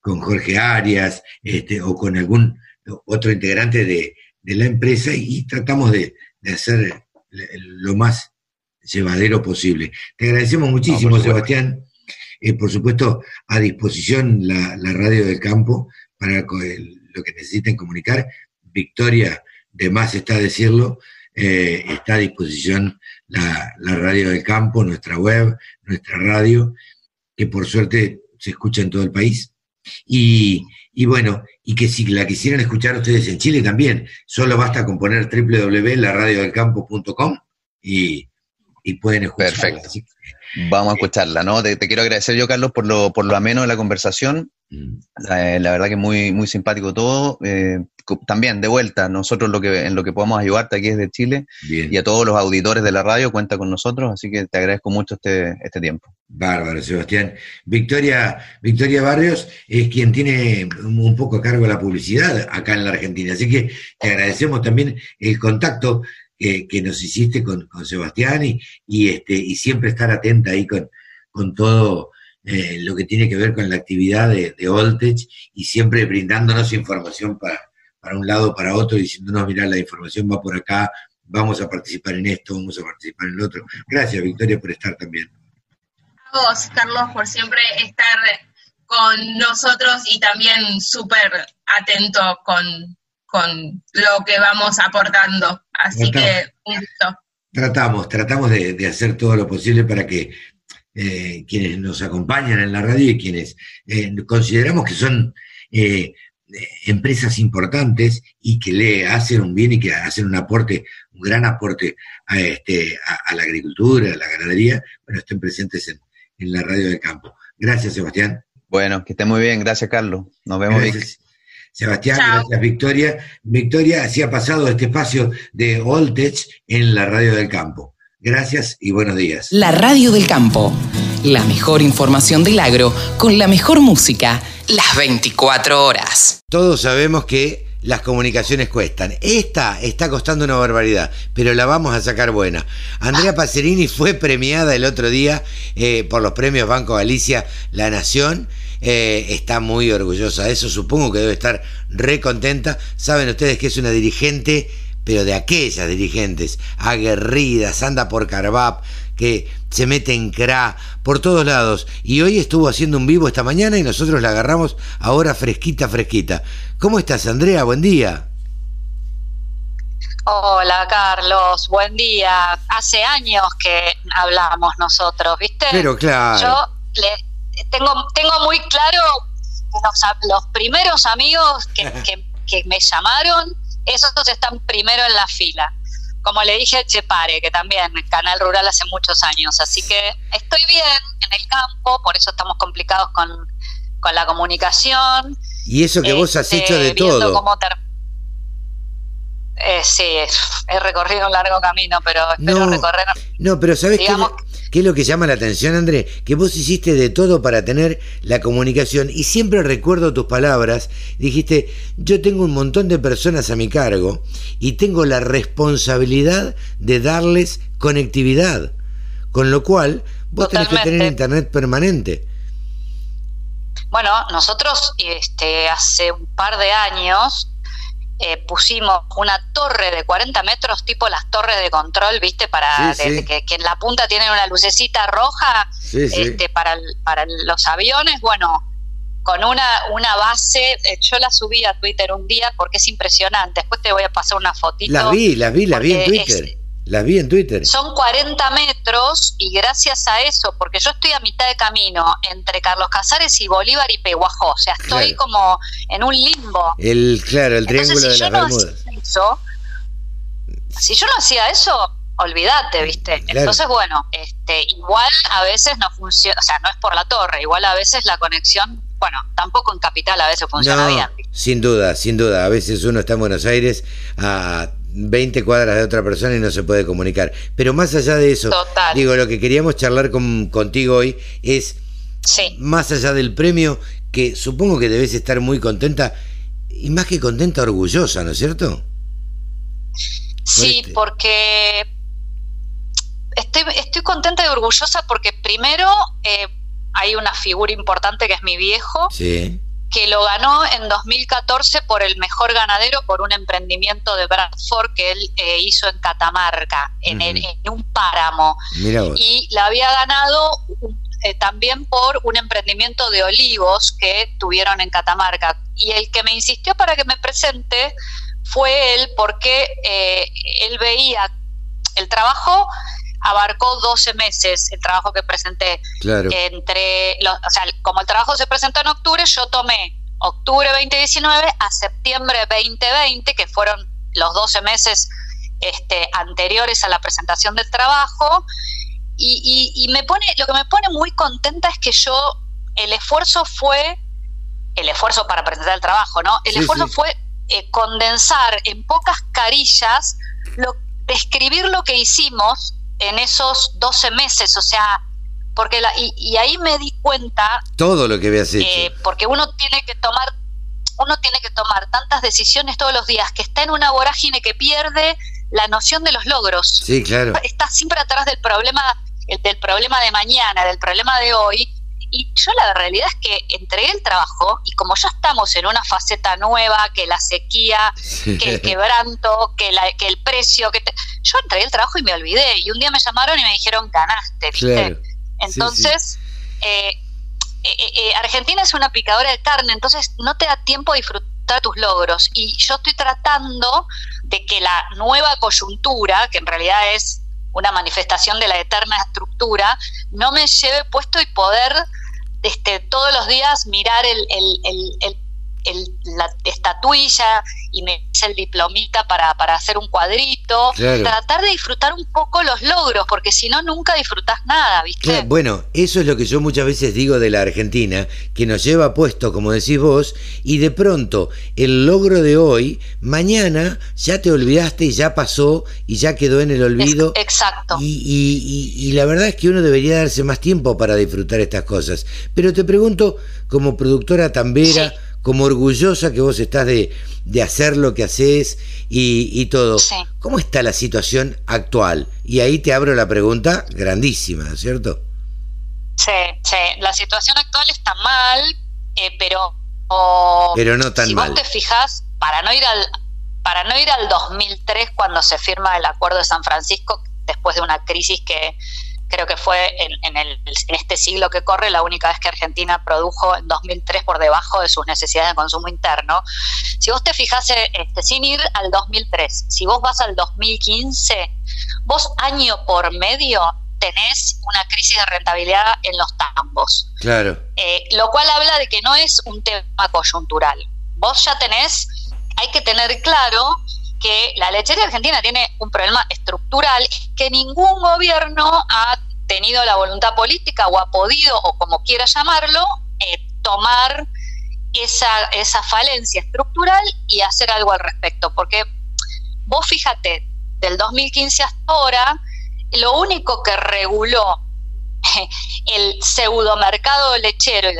con Jorge Arias este, o con algún otro integrante de, la empresa y tratamos de, hacer lo más llevadero posible. Te agradecemos muchísimo, Sebastián. Eh, por supuesto, a disposición la, radio del campo para lo que necesiten comunicar. Victoria, de más está decirlo, eh, está a disposición la, la, radio del campo, nuestra web, nuestra radio, que por suerte se escucha en todo el país. Y, y bueno, y que si la quisieran escuchar ustedes en Chile también, solo basta con poner www.laradiodelcampo.com y, y pueden escucharla. Perfecto. Vamos a escucharla, ¿no? Te, quiero agradecer yo, Carlos, por lo, por lo ameno de la conversación. Mm. La, verdad que muy, muy simpático todo. Eh, también, de vuelta, nosotros lo que, en lo que podemos ayudarte aquí desde Chile y a todos los auditores de la radio cuenta con nosotros, así que te agradezco mucho este, este tiempo. Bárbaro, Sebastián. Victoria, Victoria Barrios es quien tiene un poco a cargo la publicidad acá en la Argentina, así que te agradecemos también el contacto que, nos hiciste con, Sebastián y, este, y siempre estar atenta ahí con, con todo eh, lo que tiene que ver con la actividad de, de y siempre brindándonos información para, para un lado, para otro, diciéndonos, mira, la información va por acá, vamos a participar en esto, vamos a participar en el otro. Gracias, Victoria, por estar también. A vos, Carlos, por siempre estar con nosotros y también súper atento con, con lo que vamos aportando. Así que un gusto. Tratamos, tratamos de, hacer todo lo posible para que eh, quienes nos acompañan en la radio y quienes eh, consideramos que son eh, empresas importantes y que le hacen un bien y que hacen un aporte, un gran aporte a, este, a, la agricultura, a la ganadería, bueno, estén presentes en, en la radio del campo. Gracias, Sebastián. Bueno, que esté muy bien. Gracias, Carlos. Nos vemos. Sebastián, gracias Victoria. Victoria, así ha pasado este espacio de Voltech en la radio del campo. Gracias y buenos días. La radio del campo. La mejor información del agro con la mejor música las 24 horas. Todos sabemos que las comunicaciones cuestan. Esta está costando una barbaridad, pero la vamos a sacar buena. Andrea Pacerini fue premiada el otro día eh, por los premios Banco Galicia La Nación. Eh, está muy orgullosa de eso, supongo que debe estar re contenta. Saben ustedes que es una dirigente pero de aquellas dirigentes aguerridas, anda por Carvap, que se mete en CRA, por todos lados. Y hoy estuvo haciendo un vivo esta mañana y nosotros la agarramos ahora fresquita, fresquita. ¿Cómo estás, Andrea? Buen día. Hola Carlos, buen día. Hace años que hablamos nosotros, ¿viste? Pero claro. Yo le, tengo, tengo muy claro los, los primeros amigos que, (laughs) que, que me llamaron esos están primero en la fila. Como le dije a Chepare, que también Canal Rural hace muchos años, así que estoy bien en el campo, por eso estamos complicados con, la comunicación. Y eso que vos has hecho de este, todo. Eh, sí, he recorrido un largo camino, pero espero recorrer. No, pero ¿sabes qué, qué, es lo que llama la atención, André? Que vos hiciste de todo para tener la comunicación y siempre recuerdo tus palabras. Dijiste, yo tengo un montón de personas a mi cargo y tengo la responsabilidad de darles conectividad. Con lo cual, vos tenés que tener internet permanente. Bueno, nosotros este, hace un par de años eh, pusimos una torre de 40 metros, tipo las torres de control, ¿viste? Para Que, en la punta tienen una lucecita roja este, para, para los aviones. Bueno, con una, una base, eh, yo la subí a Twitter un día porque es impresionante. Después te voy a pasar una fotito. La vi, la vi, la vi en Twitter. Las vi en Twitter. Son 40 metros y gracias a eso, porque yo estoy a mitad de camino entre Carlos Casares y Bolívar y Peguajó, o sea, estoy como en un limbo. El, claro, el triángulo de las Bermudas. si yo no hacía eso, olvídate, ¿viste? Entonces, bueno, este, igual a veces no funciona, o sea, no es por la torre, igual a veces la conexión, bueno, tampoco en capital a veces funciona bien. Sin duda, sin duda, a veces uno está en Buenos Aires a 20 cuadras de otra persona y no se puede comunicar. Pero más allá de eso, digo, lo que queríamos charlar con, contigo hoy es, más allá del premio, que supongo que debes estar muy contenta, y más que contenta, orgullosa, ¿no es cierto? Sí, porque estoy, estoy contenta y orgullosa porque primero eh, hay una figura importante que es mi viejo. Sí que lo ganó en 2014 por el mejor ganadero por un emprendimiento de Bradford que él eh, hizo en Catamarca, en, un páramo. Y la había ganado eh, también por un emprendimiento de olivos que tuvieron en Catamarca. Y el que me insistió para que me presente fue él porque eh, él veía el trabajo abarcó 12 meses el trabajo que presenté. Entre los, o sea, como el trabajo se presentó en octubre, yo tomé octubre 2019 a septiembre 2020, que fueron los 12 meses este, anteriores a la presentación del trabajo. Y, me pone, lo que me pone muy contenta es que yo, el esfuerzo fue, el esfuerzo para presentar el trabajo, ¿no? El esfuerzo fue eh, condensar en pocas carillas, lo, describir lo que hicimos en esos 12 meses, o sea, porque la, y, ahí me di cuenta todo lo que habías hecho. eh, porque uno tiene que tomar uno tiene que tomar tantas decisiones todos los días que está en una vorágine que pierde la noción de los logros. Sí claro. Está siempre atrás del problema del problema de mañana del problema de hoy y yo la realidad es que entregué el trabajo y como ya estamos en una faceta nueva, que la sequía, que el quebranto, que, la, que el precio, que yo entregué el trabajo y me olvidé. Y un día me llamaron y me dijeron, ganaste, ¿viste? Entonces, eh, eh, eh, Argentina es una picadora de carne, entonces no te da tiempo a disfrutar tus logros. Y yo estoy tratando de que la nueva coyuntura, que en realidad es una manifestación de la eterna estructura, no me lleve puesto y poder este, todos los días mirar el, la estatuilla y me hice el diplomita para, para hacer un cuadrito. Tratar de disfrutar un poco los logros, porque si no, nunca disfrutas nada, ¿viste? bueno, eso es lo que yo muchas veces digo de la Argentina, que nos lleva puesto, como decís vos, y de pronto el logro de hoy, mañana ya te olvidaste y ya pasó y ya quedó en el olvido. Exacto. Y, y la verdad es que uno debería darse más tiempo para disfrutar estas cosas. Pero te pregunto, como productora tambera, como orgullosa que vos estás de, hacer lo que haces y, todo. ¿Cómo está la situación actual? Y ahí te abro la pregunta grandísima, ¿cierto? Sí, sí. La situación actual está mal, eh, pero... pero no tan mal. Si vos te fijas, para no ir al para no ir al 2003 cuando se firma el Acuerdo de San Francisco después de una crisis que creo que fue en, este siglo que corre la única vez que Argentina produjo en 2003 por debajo de sus necesidades de consumo interno. Si vos te fijas, eh, este, sin ir al 2003, si vos vas al 2015, vos año por medio tenés una crisis de rentabilidad en los tambos. Claro. Eh, lo cual habla de que no es un tema coyuntural. Vos ya tenés, hay que tener claro que la lechería argentina tiene un problema estructural que ningún gobierno ha tenido la voluntad política o ha podido, o como quiera llamarlo, eh, tomar esa, esa falencia estructural y hacer algo al respecto. Porque vos fíjate, del 2015 hasta ahora, lo único que reguló (laughs) el pseudomercado lechero, y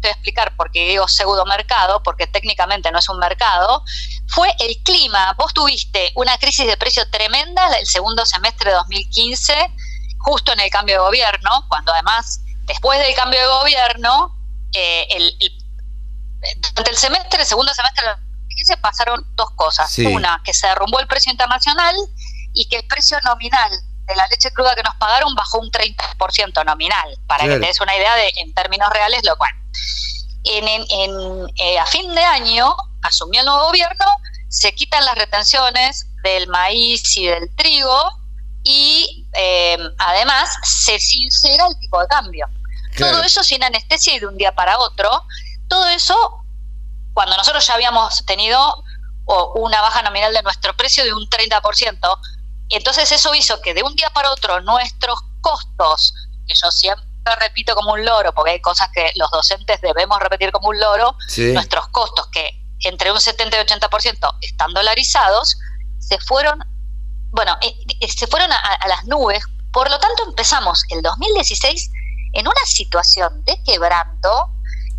voy a explicar por qué digo pseudo mercado, porque técnicamente no es un mercado, fue el clima. Vos tuviste una crisis de precio tremenda el segundo semestre de 2015, justo en el cambio de gobierno, cuando además, después del cambio de gobierno, eh, el, durante el semestre, el segundo semestre de 2015 pasaron dos cosas. Una, que se derrumbó el precio internacional y que el precio nominal de la leche cruda que nos pagaron bajó un 30% nominal, para que te des una idea de en términos reales lo cual. En, eh, a fin de año asumió el nuevo gobierno, se quitan las retenciones del maíz y del trigo y eh, además se sincera el tipo de cambio. Todo eso sin anestesia y de un día para otro. Todo eso cuando nosotros ya habíamos tenido una baja nominal de nuestro precio de un 30%, y entonces eso hizo que de un día para otro nuestros costos, que yo siempre repito como un loro, porque hay cosas que los docentes debemos repetir como un loro, nuestros costos que entre un 70 y 80% están dolarizados, se fueron, bueno, eh, eh, se fueron a, las nubes. Por lo tanto, empezamos el 2016 en una situación de quebranto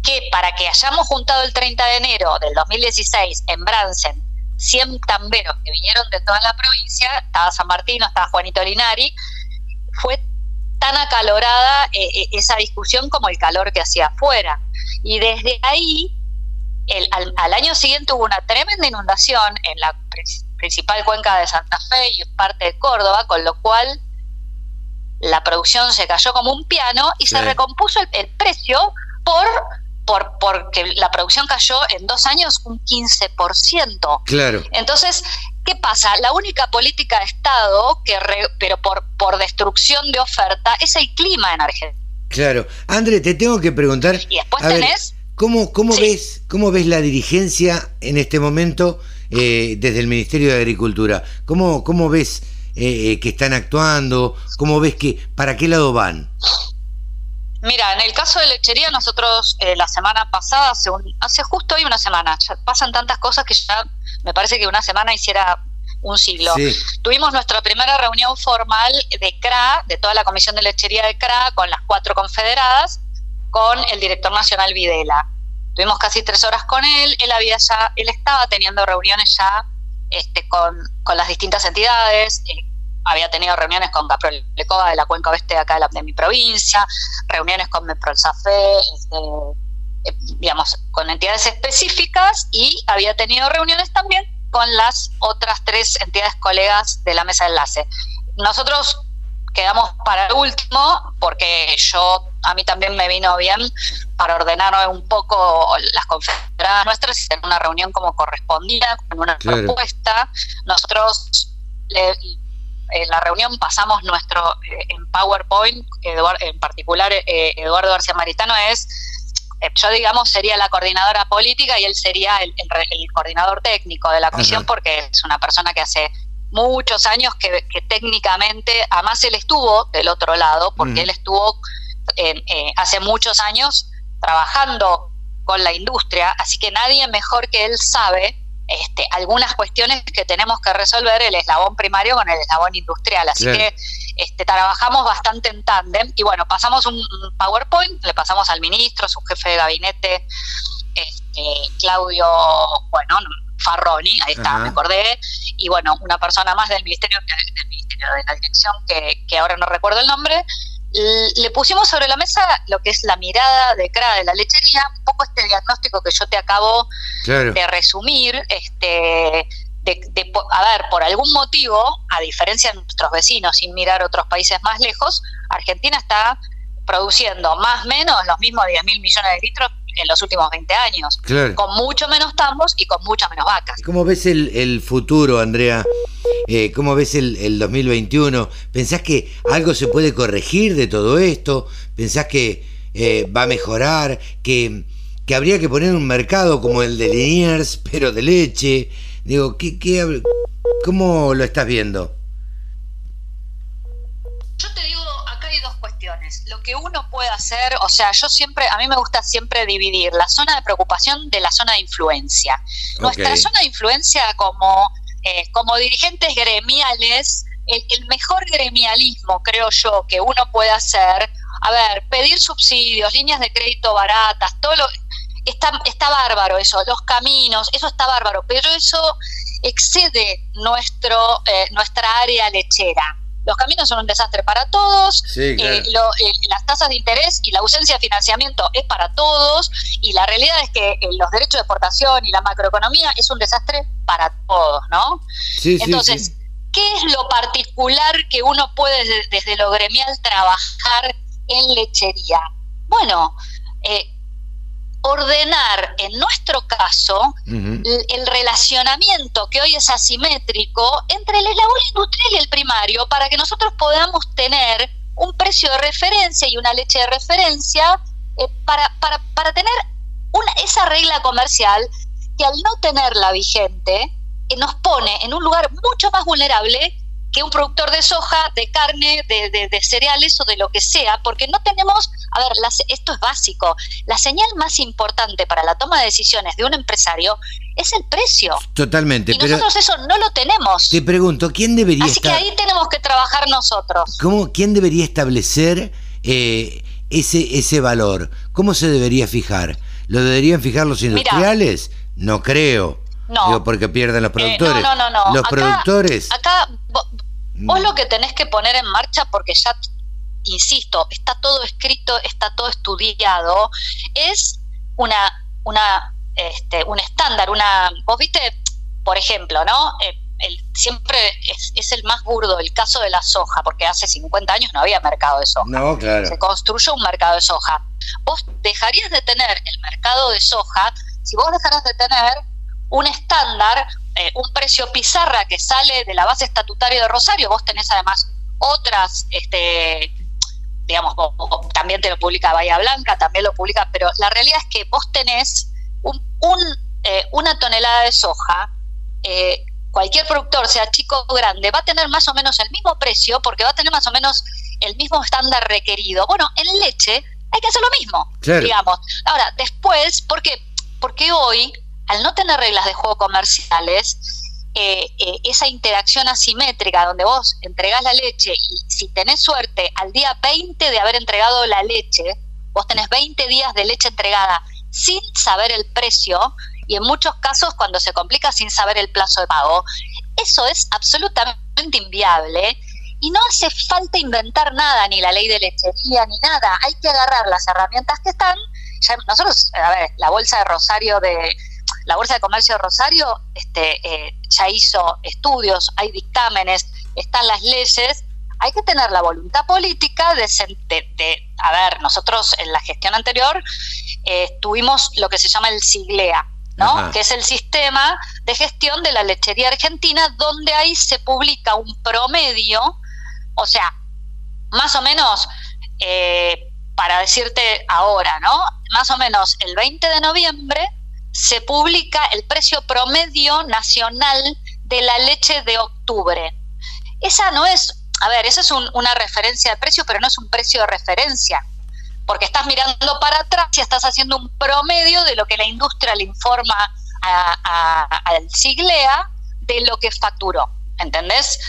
que para que hayamos juntado el 30 de enero del 2016 en Bransen 100 tamberos que vinieron de toda la provincia, estaba San Martín, estaba Juanito Linari, fue tan acalorada eh, eh, esa discusión como el calor que hacía afuera. Y desde ahí, el, al, año siguiente hubo una tremenda inundación en la principal cuenca de Santa Fe y parte de Córdoba, con lo cual la producción se cayó como un piano y se recompuso el precio por por, porque la producción cayó en dos años un 15%. Claro. Entonces, ¿qué pasa? La única política de Estado, que pero por, por destrucción de oferta, es el clima en Argentina. Claro. André, te tengo que preguntar. Y después tenés. ¿Cómo, cómo, ves, ¿Cómo ves la dirigencia en este momento eh, desde el Ministerio de Agricultura? ¿Cómo, cómo ves eh, eh, que están actuando? ¿Cómo ves que para qué lado van? Mira, en el caso de lechería, nosotros eh, la semana pasada, hace, hace justo hoy una semana, ya pasan tantas cosas que ya me parece que una semana hiciera un siglo. Tuvimos nuestra primera reunión formal de CRA, de toda la Comisión de Lechería de CRA, con las cuatro confederadas, con el director nacional Videla. Tuvimos casi tres horas con él, él había ya, él estaba teniendo reuniones ya este, con, con las distintas entidades, eh, había tenido reuniones con Lecoba de la cuenca oeste de acá de, mi provincia, reuniones con Meprol este, eh, digamos, con entidades específicas y había tenido reuniones también con las otras tres entidades colegas de la mesa de enlace. Nosotros quedamos para el último porque yo a mí también me vino bien para ordenar un poco las confederadas nuestras y una reunión como correspondía con una propuesta. Nosotros le, en la reunión pasamos nuestro, eh, en PowerPoint, en particular eh, Eduardo García Maritano, es eh, yo digamos sería la coordinadora política y él sería el, coordinador técnico de la comisión porque es una persona que hace muchos años que, técnicamente, además él estuvo del otro lado, porque él estuvo eh, hace muchos años trabajando con la industria, así que nadie mejor que él sabe este, algunas cuestiones que tenemos que resolver el eslabón primario con el eslabón industrial. Así que este, trabajamos bastante en tándem y bueno, pasamos un, PowerPoint, le pasamos al ministro, su jefe de gabinete, este, Claudio, bueno, Farroni, ahí está, me acordé, y bueno, una persona más del Ministerio, del ministerio de la Dirección, que, que ahora no recuerdo el nombre, le pusimos sobre la mesa lo que es la mirada de cara de la lechería, un poco este diagnóstico que yo te acabo de resumir, este, de, a ver, por algún motivo, a diferencia de nuestros vecinos, sin mirar otros países más lejos, Argentina está produciendo más o menos los mismos 10 mil millones de litros en los últimos 20 años, con mucho menos tambos y con mucha menos vacas. ¿Cómo ves el, el futuro, Andrea? Eh, ¿Cómo ves el, el, 2021? ¿Pensás que algo se puede corregir de todo esto? ¿Pensás que eh, va a mejorar? ¿Que, ¿Que, habría que poner un mercado como el de Liniers, pero de leche? Digo, ¿qué, qué, ¿cómo lo estás viendo? Yo te digo, acá hay dos cuestiones. Lo que uno puede hacer, o sea, yo siempre, a mí me gusta siempre dividir la zona de preocupación de la zona de influencia. Nuestra zona de influencia como eh, como dirigentes gremiales, el, mejor gremialismo, creo yo, que uno puede hacer, a ver, pedir subsidios, líneas de crédito baratas, todo lo... Está, está bárbaro eso, los caminos, eso está bárbaro, pero eso excede nuestro, eh, nuestra área lechera. Los caminos son un desastre para todos, eh, las tasas de interés y la ausencia de financiamiento es para todos, y la realidad es que los derechos de exportación y la macroeconomía es un desastre para todos, ¿no? Entonces, ¿qué es lo particular que uno puede desde, lo gremial trabajar en lechería? Bueno, eh, ordenar, en nuestro caso, el, relacionamiento que hoy es asimétrico entre el eslabón industrial y el primario para que nosotros podamos tener un precio de referencia y una leche de referencia eh, para, para, para tener una, esa regla comercial que al no tenerla vigente eh, nos pone en un lugar mucho más vulnerable que un productor de soja, de carne, de, cereales o de lo que sea, porque no tenemos, a ver, esto es básico, la señal más importante para la toma de decisiones de un empresario es el precio. Totalmente. Y nosotros eso no lo tenemos. Te pregunto, ¿quién debería... Así que ahí tenemos que trabajar nosotros. ¿Cómo, ¿Quién debería establecer eh, ese, ese valor? ¿Cómo se debería fijar? ¿Lo deberían fijar los industriales? No creo. No. Digo, porque pierden los eh, productores. no, no, no, Los productores. Acá vos, lo que tenés que poner en marcha, porque ya, insisto, está todo escrito, está todo estudiado, es una, una, este, un estándar, una. Vos viste, por ejemplo, ¿no? Eh, el, siempre es, es, el más burdo el caso de la soja, porque hace 50 años no había mercado de soja. No, claro. Se construyó un mercado de soja. Vos dejarías de tener el mercado de soja si vos dejarás de tener un estándar, eh, un precio pizarra que sale de la base estatutaria de Rosario, vos tenés además otras, este, digamos, también te lo publica Bahía Blanca, también lo publica, pero la realidad es que vos tenés un, eh, una tonelada de soja, eh, cualquier productor, sea chico o grande, va a tener más o menos el mismo precio porque va a tener más o menos el mismo estándar requerido. Bueno, en leche hay que hacer lo mismo, digamos. Ahora, después, ¿por qué? Porque hoy, al no tener reglas de juego comerciales, eh, eh, esa interacción asimétrica donde vos entregás la leche y si tenés suerte, al día 20 de haber entregado la leche, vos tenés 20 días de leche entregada sin saber el precio y en muchos casos cuando se complica sin saber el plazo de pago, eso es absolutamente inviable y no hace falta inventar nada, ni la ley de lechería, ni nada. Hay que agarrar las herramientas que están. Nosotros, a ver, la bolsa de Rosario de la bolsa de comercio de Rosario, este, eh, ya hizo estudios, hay dictámenes, están las leyes. Hay que tener la voluntad política de, de, a ver, nosotros en la gestión anterior eh, tuvimos lo que se llama el SIGLEA, ¿no? que es el sistema de gestión de la lechería argentina, donde ahí se publica un promedio o sea, más o menos, eh, para decirte ahora, ¿no? más o menos el 20 de noviembre, se publica el precio promedio nacional de la leche de octubre. Esa no es, a ver, esa es una referencia de precio, pero no es un precio de referencia, porque estás mirando para atrás y estás haciendo un promedio de lo que la industria le informa al Siglea de lo que facturó, ¿entendés?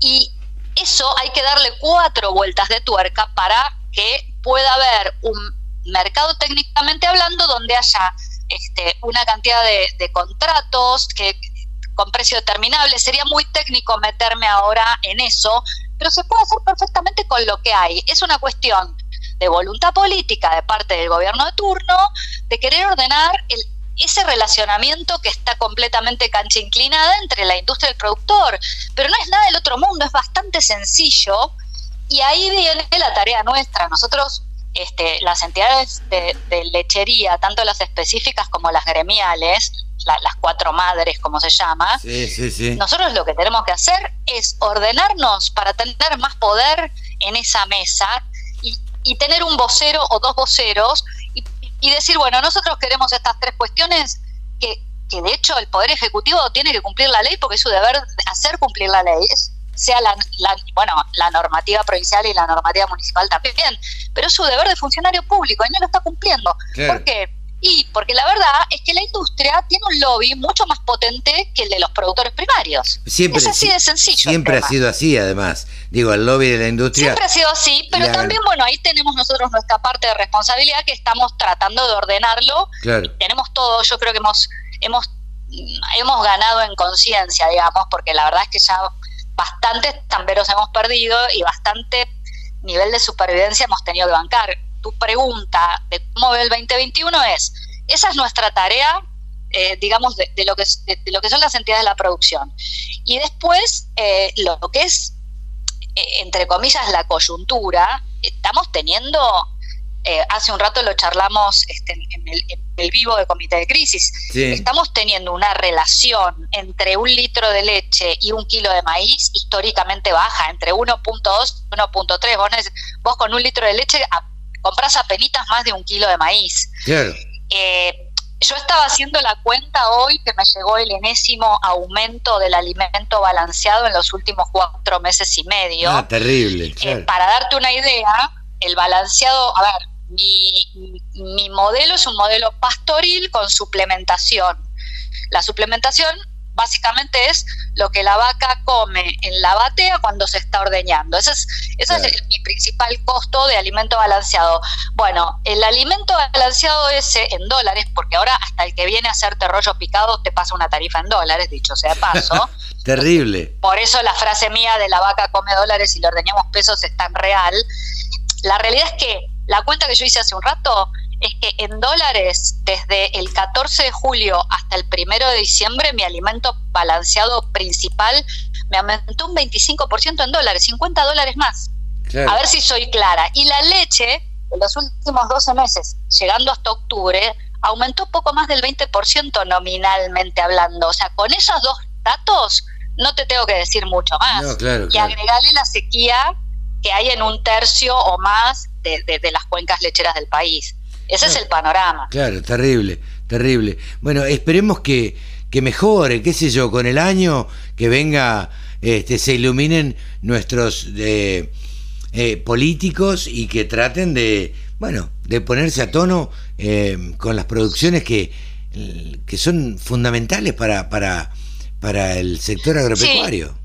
Y eso hay que darle cuatro vueltas de tuerca para que pueda haber un mercado técnicamente hablando donde haya este, una cantidad de, contratos que con precio determinable. Sería muy técnico meterme ahora en eso, pero se puede hacer perfectamente con lo que hay. Es una cuestión de voluntad política de parte del gobierno de turno, de querer ordenar ese relacionamiento que está completamente cancha inclinada entre la industria y el productor. Pero no es nada del otro mundo, es bastante sencillo y ahí viene la tarea nuestra. Nosotros, este, las entidades de, lechería, tanto las específicas como las gremiales, las cuatro madres, como se llama, nosotros lo que tenemos que hacer es ordenarnos para tener más poder en esa mesa y, y tener un vocero o dos voceros y decir, bueno, nosotros queremos estas tres cuestiones que, que de hecho el Poder Ejecutivo tiene que cumplir la ley porque es su deber hacer cumplir la ley, sea la, bueno, la normativa provincial y la normativa municipal también, pero es su deber de funcionario público y no lo está cumpliendo. ¿Por qué? Y porque la verdad es que la industria tiene un lobby mucho más potente que el de los productores primarios. Siempre, es así de sencillo. Siempre ha sido así, además. Digo, el lobby de la industria. Siempre ha sido así, pero también, bueno, ahí tenemos nosotros nuestra parte de responsabilidad que estamos tratando de ordenarlo. Claro. Tenemos todo, yo creo que hemos, hemos, hemos ganado en conciencia, digamos, porque la verdad es que ya bastantes tamberos hemos perdido y bastante nivel de supervivencia hemos tenido que bancar tu pregunta de cómo ve el 2021 es, esa es nuestra tarea, eh, digamos, de, lo que, de, lo que son las entidades de la producción. Y después, eh, lo que es, eh, entre comillas, la coyuntura, estamos teniendo eh, hace un rato lo charlamos este, en, el, vivo de Comité de Crisis, estamos teniendo una relación entre un litro de leche y un kilo de maíz históricamente baja, entre 1.2 y 1.3. Vos, vos con un litro de leche compras apenas más de un kilo de maíz. Eh, yo estaba haciendo la cuenta hoy que me llegó el enésimo aumento del alimento balanceado en los últimos cuatro meses y medio. Ah, terrible. Eh, para darte una idea, el balanceado, a ver, mi, mi modelo es un modelo pastoril con suplementación. La suplementación básicamente es lo que la vaca come en la batea cuando se está ordeñando. Ese es, ese es mi principal costo de alimento balanceado. Bueno, el alimento balanceado ese en dólares, porque ahora hasta el que viene a hacerte rollo picado te pasa una tarifa en dólares, dicho sea de paso. (laughs) Terrible. Por eso la frase mía de la vaca come dólares y le ordeñamos pesos es tan real. La realidad es que la cuenta que yo hice hace un rato es que en dólares, desde el 14 de julio hasta el 1 de diciembre, mi alimento balanceado principal me aumentó un 25% en dólares, 50 dólares más. A ver si soy clara. Y la leche, en los últimos 12 meses, llegando hasta octubre, aumentó poco más del 20% nominalmente hablando. O sea, con esos dos datos no te tengo que decir mucho más. y agregarle la sequía que hay en un tercio o más de, de las cuencas lecheras del país. Ese es el panorama. Claro, terrible, terrible. Bueno, esperemos que, que mejore, qué sé yo, con el año que venga, este, se iluminen nuestros eh, eh, políticos y que traten de, bueno, de ponerse a tono eh, con las producciones que, que son fundamentales para, para, para el sector agropecuario.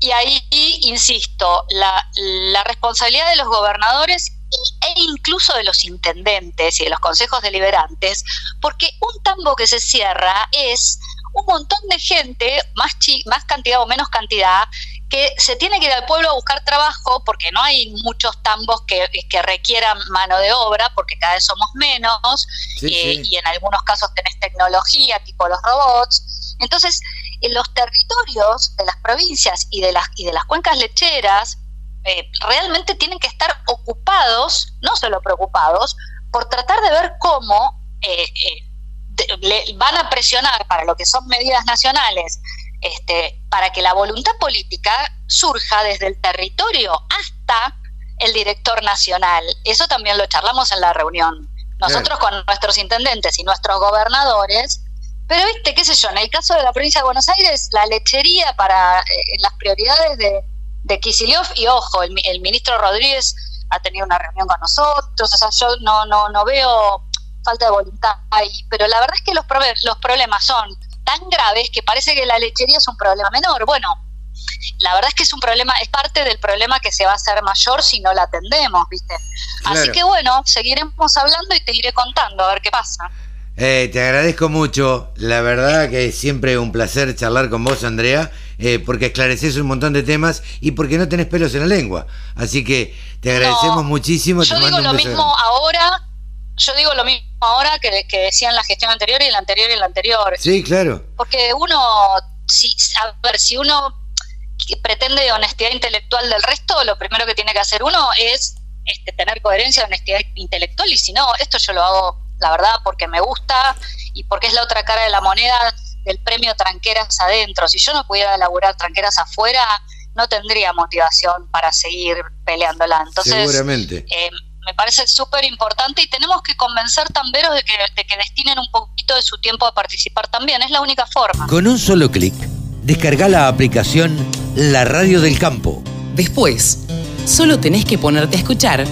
Y ahí, insisto, la, la responsabilidad de los gobernadores e incluso de los intendentes y de los consejos deliberantes, porque un tambo que se cierra es un montón de gente, más, más cantidad o menos cantidad, que se tiene que ir al pueblo a buscar trabajo porque no hay muchos tambos que, que requieran mano de obra, porque cada vez somos menos, eh, y en algunos casos tenés tecnología, tipo los robots. Entonces, en los territorios de las provincias y de las, y de las cuencas lecheras, eh, realmente tienen que estar ocupados, no solo preocupados, por tratar de ver cómo eh, eh, van a presionar para lo que son medidas nacionales, este, para que la voluntad política surja desde el territorio hasta el director nacional. Eso también lo charlamos en la reunión nosotros con nuestros intendentes y nuestros gobernadores, pero viste, qué sé yo, en el caso de la provincia de Buenos Aires, la lechería para eh, las prioridades de, de y ojo, el, el, ministro Rodríguez ha tenido una reunión con nosotros, o sea, yo no, no, no veo falta de voluntad ahí, pero la verdad es que los, los problemas son tan graves que parece que la lechería es un problema menor. Bueno, la verdad es que es un problema, es parte del problema que se va a hacer mayor si no la atendemos, ¿viste? Así que bueno, seguiremos hablando y te iré contando a ver qué pasa. Eh, te agradezco mucho, la verdad que es siempre un placer charlar con vos, Andrea, eh, porque esclareces un montón de temas y porque no tenés pelos en la lengua. Así que te agradecemos muchísimo. Yo digo lo mismo ahora, yo digo lo mismo ahora que, que decían la gestión anterior y la anterior y la anterior. Sí, claro. Porque uno, si, a ver, si uno pretende honestidad intelectual del resto, lo primero que tiene que hacer uno es este, tener coherencia, honestidad intelectual, y si no, esto yo lo hago, la verdad, porque me gusta y porque es la otra cara de la moneda del premio Tranqueras adentro. Si yo no pudiera elaborar Tranqueras afuera, no tendría motivación para seguir peleándola. Entonces, Seguramente. Eh, me parece súper importante y tenemos que convencer tamberos de que, de que destinen un poquito de su tiempo a participar también. Es la única forma. Con un solo clic Descarga la aplicación La Radio del Campo. Después, solo tenés que ponerte a escuchar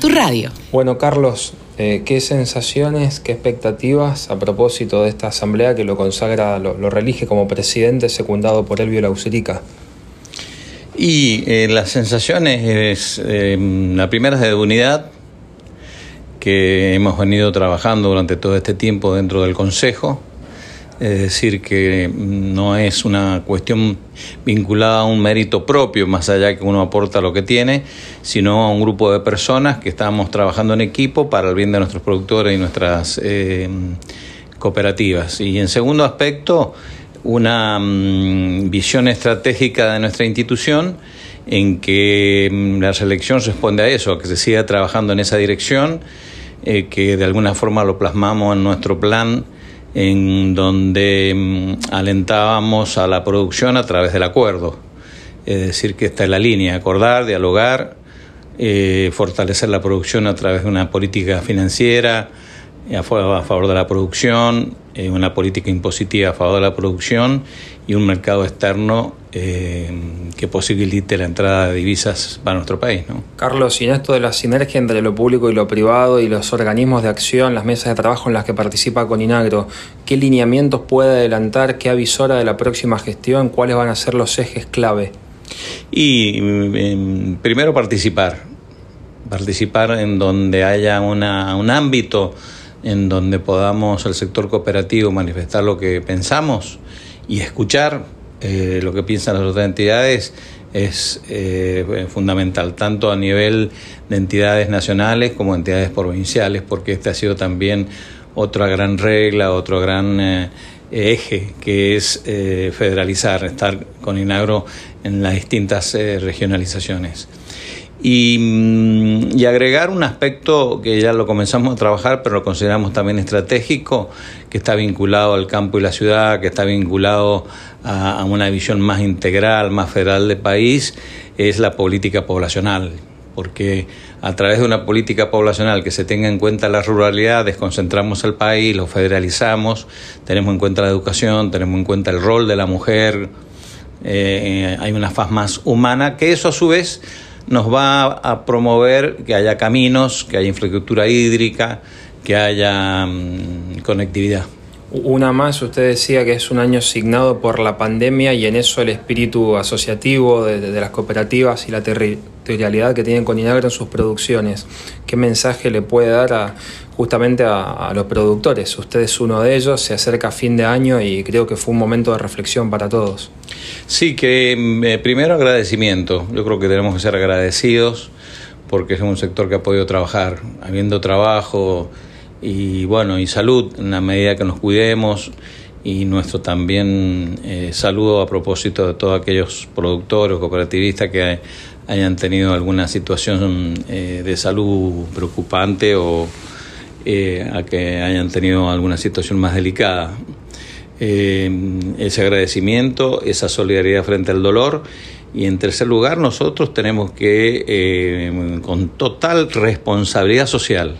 tu radio. Bueno, Carlos, eh, ¿qué sensaciones, qué expectativas a propósito de esta asamblea que lo consagra, lo, reelige como presidente secundado por Elvio Lauserica? Y eh, las sensaciones, es, eh, la primera es de unidad, que hemos venido trabajando durante todo este tiempo dentro del Consejo es decir, que no es una cuestión vinculada a un mérito propio, más allá que uno aporta lo que tiene, sino a un grupo de personas que estamos trabajando en equipo para el bien de nuestros productores y nuestras eh, cooperativas. Y en segundo aspecto, una mm, visión estratégica de nuestra institución en que mm, la selección responde a eso, a que se siga trabajando en esa dirección, eh, que de alguna forma lo plasmamos en nuestro plan en donde mm, alentábamos a la producción a través del acuerdo. Es decir, que esta es la línea, acordar, dialogar, eh, fortalecer la producción a través de una política financiera a favor de la producción, eh, una política impositiva a favor de la producción y un mercado externo eh, que posibilite la entrada de divisas para nuestro país. ¿no? Carlos, y en esto de la sinergia entre lo público y lo privado y los organismos de acción, las mesas de trabajo en las que participa Coninagro, ¿qué lineamientos puede adelantar, qué avisora de la próxima gestión, cuáles van a ser los ejes clave? Y em, primero participar, participar en donde haya una, un ámbito en donde podamos el sector cooperativo manifestar lo que pensamos y escuchar eh, lo que piensan las otras entidades es eh, fundamental, tanto a nivel de entidades nacionales como entidades provinciales, porque este ha sido también otra gran regla, otro gran eh, eje, que es federalizar, estar con INAGRO en las distintas regionalizaciones. Mm, y, agregar un aspecto que ya lo comenzamos a trabajar, pero lo consideramos también estratégico, que está vinculado al campo y la ciudad, que está vinculado a, una visión más integral, más federal del país, es la política poblacional. Porque a través de una política poblacional que se tenga en cuenta la ruralidad, desconcentramos el país, lo federalizamos, tenemos en cuenta la educación, tenemos en cuenta el rol de la mujer, eh, hay una faz más humana, que eso a su vez nos va a promover que haya caminos, que haya infraestructura hídrica, que haya mm, conectividad. Una más, usted decía que es un año asignado por la pandemia y en eso el espíritu asociativo de, las cooperativas y la territorialidad que tienen con Inagro en sus producciones. ¿Qué mensaje le puede dar a, justamente a, los productores? Usted es uno de ellos, se acerca a fin de año y creo que fue un momento de reflexión para todos. Sí, que mm, eh, primero agradecimiento. Yo creo que tenemos que ser agradecidos porque es un sector que ha podido trabajar, habiendo trabajo y bueno, y salud en la medida que nos cuidemos y nuestro también eh, saludo a propósito de todos aquellos productores, cooperativistas que hayan tenido alguna situación eh, de salud preocupante o a que hayan tenido alguna situación más delicada eh, ese agradecimiento, esa solidaridad frente al dolor. Y en tercer lugar, nosotros tenemos que, eh, con total responsabilidad social,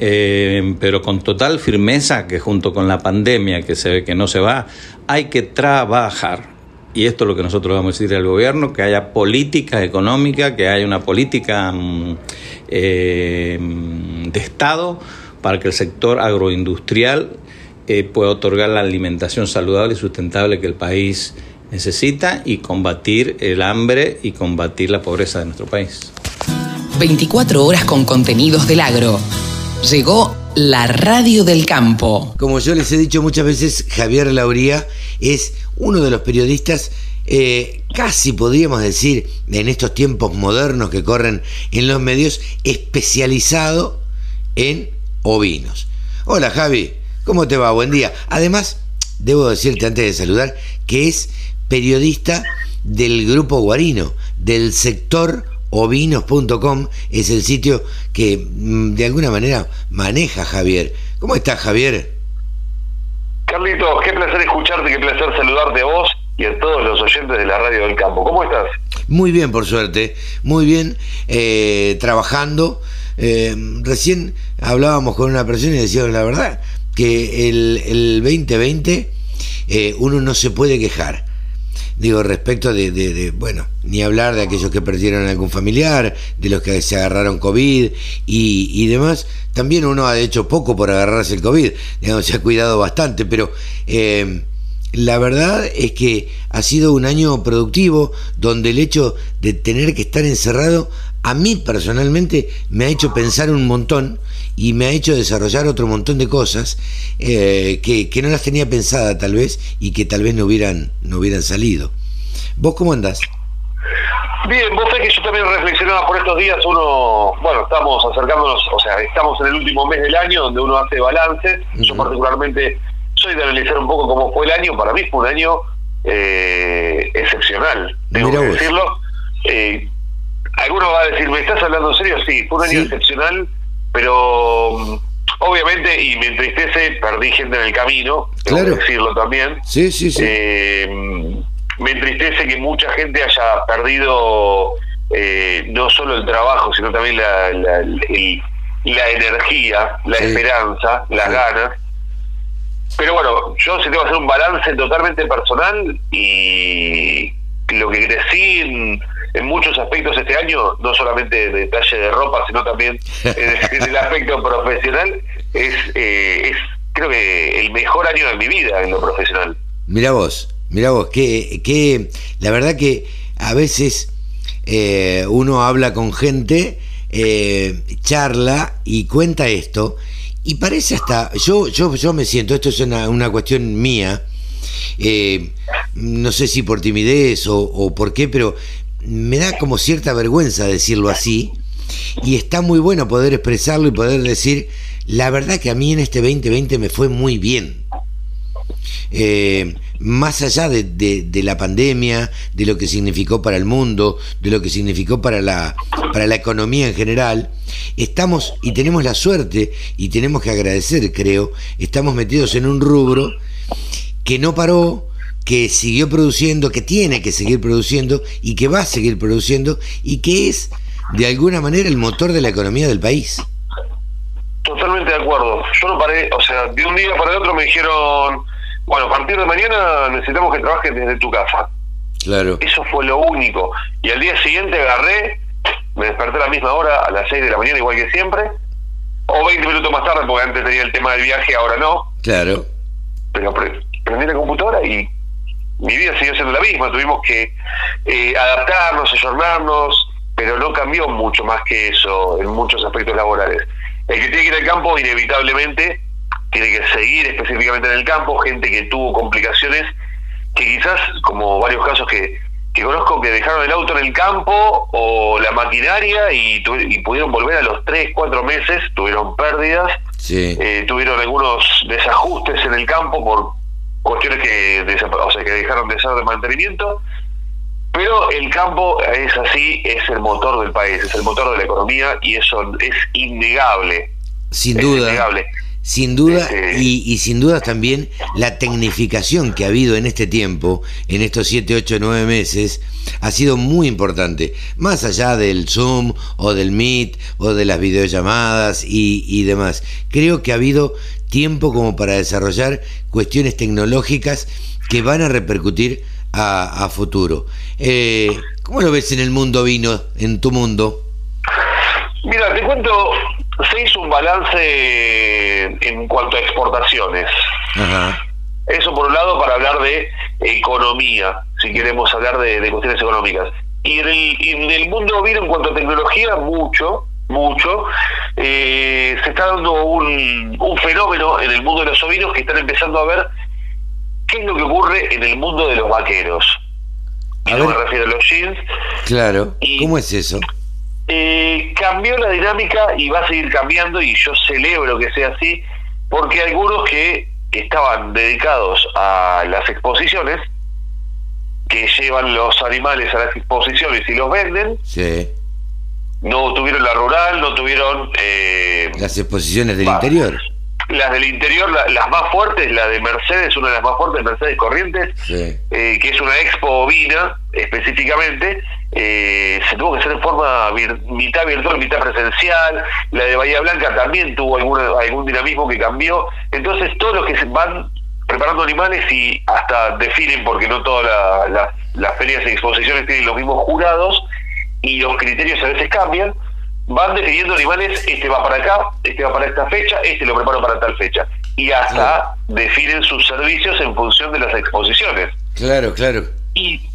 eh, pero con total firmeza que junto con la pandemia que se ve que no se va, hay que trabajar. Y esto es lo que nosotros vamos a decir al gobierno, que haya política económica, que haya una política mm, eh, de Estado para que el sector agroindustrial eh, pueda otorgar la alimentación saludable y sustentable que el país necesita y combatir el hambre y combatir la pobreza de nuestro país. 24 horas con contenidos del agro. Llegó la radio del campo. Como yo les he dicho muchas veces, Javier Lauría es uno de los periodistas, eh, casi podríamos decir, en estos tiempos modernos que corren en los medios, especializado en ovinos. Hola Javi, ¿cómo te va? Buen día. Además, debo decirte antes de saludar que es periodista del grupo Guarino, del sector ovinos.com, es el sitio que mm, de alguna manera maneja Javier. ¿Cómo estás, Javier? Carlitos, qué placer escucharte, qué placer saludarte a vos y a todos los oyentes de la Radio del Campo. ¿Cómo estás? Muy bien, por suerte, muy bien, eh, trabajando. Eh, recién hablábamos con una persona y decíamos la verdad, que el, el 2020 eh, uno no se puede quejar digo, respecto de, bueno, ni hablar de aquellos que perdieron algún familiar, de los que se agarraron COVID y, demás, también uno ha hecho poco por agarrarse el COVID, digamos, se ha cuidado bastante, pero eh, la verdad es que ha sido un año productivo donde el hecho de tener que estar encerrado a mí personalmente me ha hecho pensar un montón y me ha hecho desarrollar otro montón de cosas eh, que, no las tenía pensada tal vez y que tal vez no hubieran, no hubieran salido. ¿Vos cómo andás? Bien, vos sabés que yo también reflexionaba por estos días, uno, bueno, estamos acercándonos, o sea, estamos en el último mes del año donde uno hace balance, yo particularmente soy de analizar un poco cómo fue el año, para mí fue un año eh, excepcional, tengo que decirlo. Eh, alguno va a decir, ¿me estás hablando en serio? Sí, fue un año excepcional, pero mm, obviamente, y me entristece, perdí gente en el camino, tengo que decirlo también. Sí, sí, sí. Eh, me entristece que mucha gente haya perdido eh, no solo el trabajo, sino también la, la, energía, la esperanza, las ganas. Pero bueno, yo se tengo que hacer un balance totalmente personal y lo que crecí en, en muchos aspectos este año, no solamente de detalle de ropa, sino también en, el aspecto profesional, es, eh, es creo que el mejor año de mi vida en lo profesional. Mira vos, mira vos, que, que la verdad que a veces eh, uno habla con gente, eh, charla y cuenta esto, y parece hasta, yo, yo, yo me siento, esto es una, una cuestión mía, no sé si por timidez o, o, por qué, pero me da como cierta vergüenza decirlo así, y está muy bueno poder expresarlo y poder decir, la verdad que a mí en este 2020 me fue muy bien. Eh, más allá de, de, la pandemia, de lo que significó para el mundo, de lo que significó para la, para la economía en general, estamos y tenemos la suerte y tenemos que agradecer, creo, estamos metidos en un rubro que no paró, que siguió produciendo, que tiene que seguir produciendo y que va a seguir produciendo y que es de alguna manera el motor de la economía del país. Totalmente de acuerdo. Yo no paré, o sea, de un día para el otro me dijeron, bueno, a partir de mañana necesitamos que trabajes desde tu casa. Claro. Eso fue lo único. Y al día siguiente agarré, me desperté a la misma hora, a las 6 de la mañana, igual que siempre, o 20 minutos más tarde, porque antes tenía el tema del viaje, ahora no. Claro. Pero prendí la computadora y mi vida siguió siendo la misma, tuvimos que eh, adaptarnos, ayornarnos, pero no cambió mucho más que eso en muchos aspectos laborales. El que tiene que ir al campo, inevitablemente, tiene que seguir específicamente en el campo, gente que tuvo complicaciones, que quizás, como varios casos que, que conozco, que dejaron el auto en el campo o la maquinaria y, y pudieron volver a los 3, 4 meses, tuvieron pérdidas, eh, tuvieron algunos desajustes en el campo por cuestiones que, o sea, que dejaron de ser de mantenimiento, pero el campo es así, es el motor del país, es el motor de la economía y eso es innegable. Sin duda. Sin duda, este, y, sin duda también la tecnificación que ha habido en este tiempo, en estos 7, 8, 9 meses, ha sido muy importante. Más allá del Zoom o del Meet o de las videollamadas y, demás. Creo que ha habido tiempo como para desarrollar cuestiones tecnológicas que van a repercutir a, futuro. Eh, ¿Cómo lo ves en el mundo vino, en tu mundo? Mira, te cuento se hizo un balance en cuanto a exportaciones. Eso por un lado para hablar de economía, si queremos hablar de, cuestiones económicas. Y en el, mundo vino en cuanto a tecnología, mucho, mucho. Eh, se está dando un, un fenómeno en el mundo de los ovinos que están empezando a ver qué es lo que ocurre en el mundo de los vaqueros. Y no me refiero a los jeans. Claro. ¿Cómo es eso? Eh, cambió la dinámica y va a seguir cambiando y yo celebro que sea así porque algunos que estaban dedicados a las exposiciones que llevan los animales a las exposiciones y los venden no tuvieron la rural no tuvieron eh, las exposiciones del interior. las del interior, las más fuertes, la de Mercedes, una de las más fuertes, Mercedes Corrientes, eh, que es una expo ovina específicamente, eh, se tuvo que hacer en forma mitad virtual, mitad presencial. La de Bahía Blanca también tuvo algún dinamismo que cambió. Entonces, todos los que se van preparando animales y hasta definen, porque no todas las ferias y exposiciones tienen los mismos jurados y los criterios a veces cambian, van definiendo animales, este va para acá, este va para esta fecha, este lo preparo para tal fecha. Y hasta definen sus servicios en función de las exposiciones. Claro, claro. Y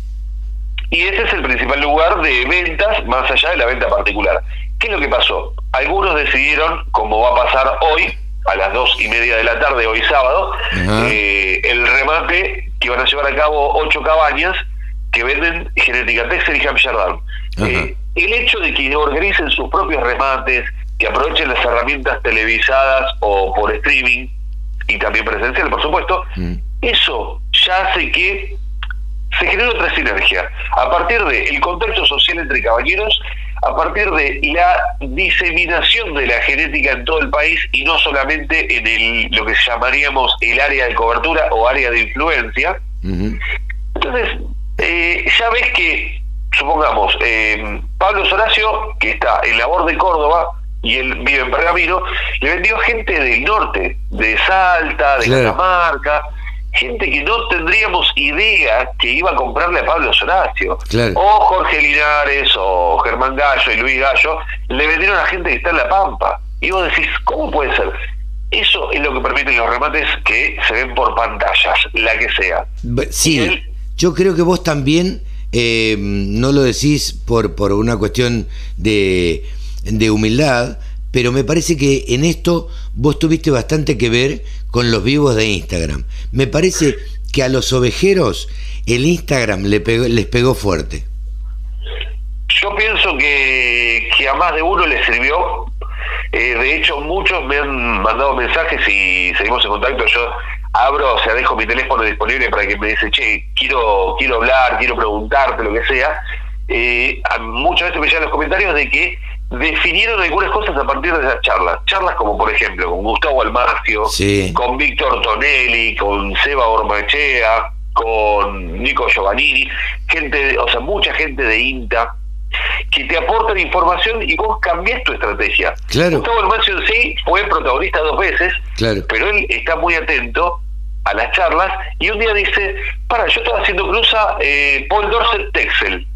y ese es el principal lugar de ventas más allá de la venta particular. ¿Qué es lo que pasó? Algunos decidieron, como va a pasar hoy, a las dos y media de la tarde, hoy sábado, eh, el remate que van a llevar a cabo ocho cabañas que venden genética Texel y Hampshire eh, el hecho de que organicen sus propios remates, que aprovechen las herramientas televisadas o por streaming y también presencial, por supuesto, mm. eso ya hace que se genera otra sinergia. A partir del contacto social entre caballeros, a partir de la diseminación de la genética en todo el país y no solamente en el, lo que llamaríamos el área de cobertura o área de influencia. Entonces, eh, ya ves que, supongamos, eh, Pablo Soracio, que está en labor de Córdoba, y él vive en Pergamino, le vendió gente del norte, de Salta, de Catamarca, gente que no tendríamos idea que iba a comprarle a Pablo Soracio. O Jorge Linares, o Germán Gallo y Luis Gallo, le vendieron a gente que está en La Pampa. Y vos decís, ¿cómo puede ser? Eso es lo que permiten los remates que se ven por pantallas, la que sea. Sí, yo creo que vos también eh, no lo decís por, por una cuestión de, de humildad, pero me parece que en esto vos tuviste bastante que ver con los vivos de Instagram. Me parece que a los ovejeros el Instagram le les pegó fuerte. Yo pienso que, a más de uno le sirvió. Eh, de hecho, muchos me han mandado mensajes y seguimos en contacto. Yo abro, o sea, dejo mi teléfono disponible para que me dice, che, quiero, quiero hablar, quiero preguntarte, lo que sea. Eh, muchas veces me llegan los comentarios de que definieron algunas cosas a partir de esas charlas. Charlas como, por ejemplo, con Gustavo Almacio, con Víctor Tonelli, con Seba Ormachea, con Nico Giovannini, gente, o sea, mucha gente de INTA, que te aportan información y vos cambiás tu estrategia. Gustavo Almacio en sí fue protagonista dos veces, pero él está muy atento a las charlas y un día dice, para, yo estaba haciendo cruza eh, Paul Dorset Texel.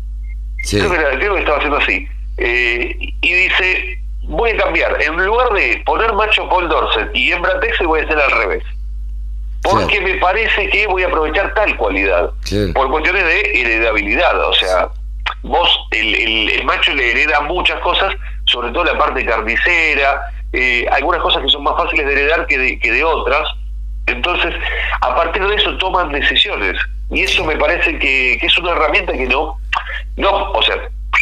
Creo, que, creo que estaba haciendo así eh, y dice, voy a cambiar, en lugar de poner macho Paul Dorset y hembra Texel voy a hacer al revés. Porque me parece que voy a aprovechar tal cualidad. Por cuestiones de heredabilidad. O sea, vos, el, el, macho le hereda muchas cosas, sobre todo la parte carnicera, eh, algunas cosas que son más fáciles de heredar que de, que de otras. Entonces, a partir de eso toman decisiones. Y eso me parece que, que es una herramienta que no, no, o sea,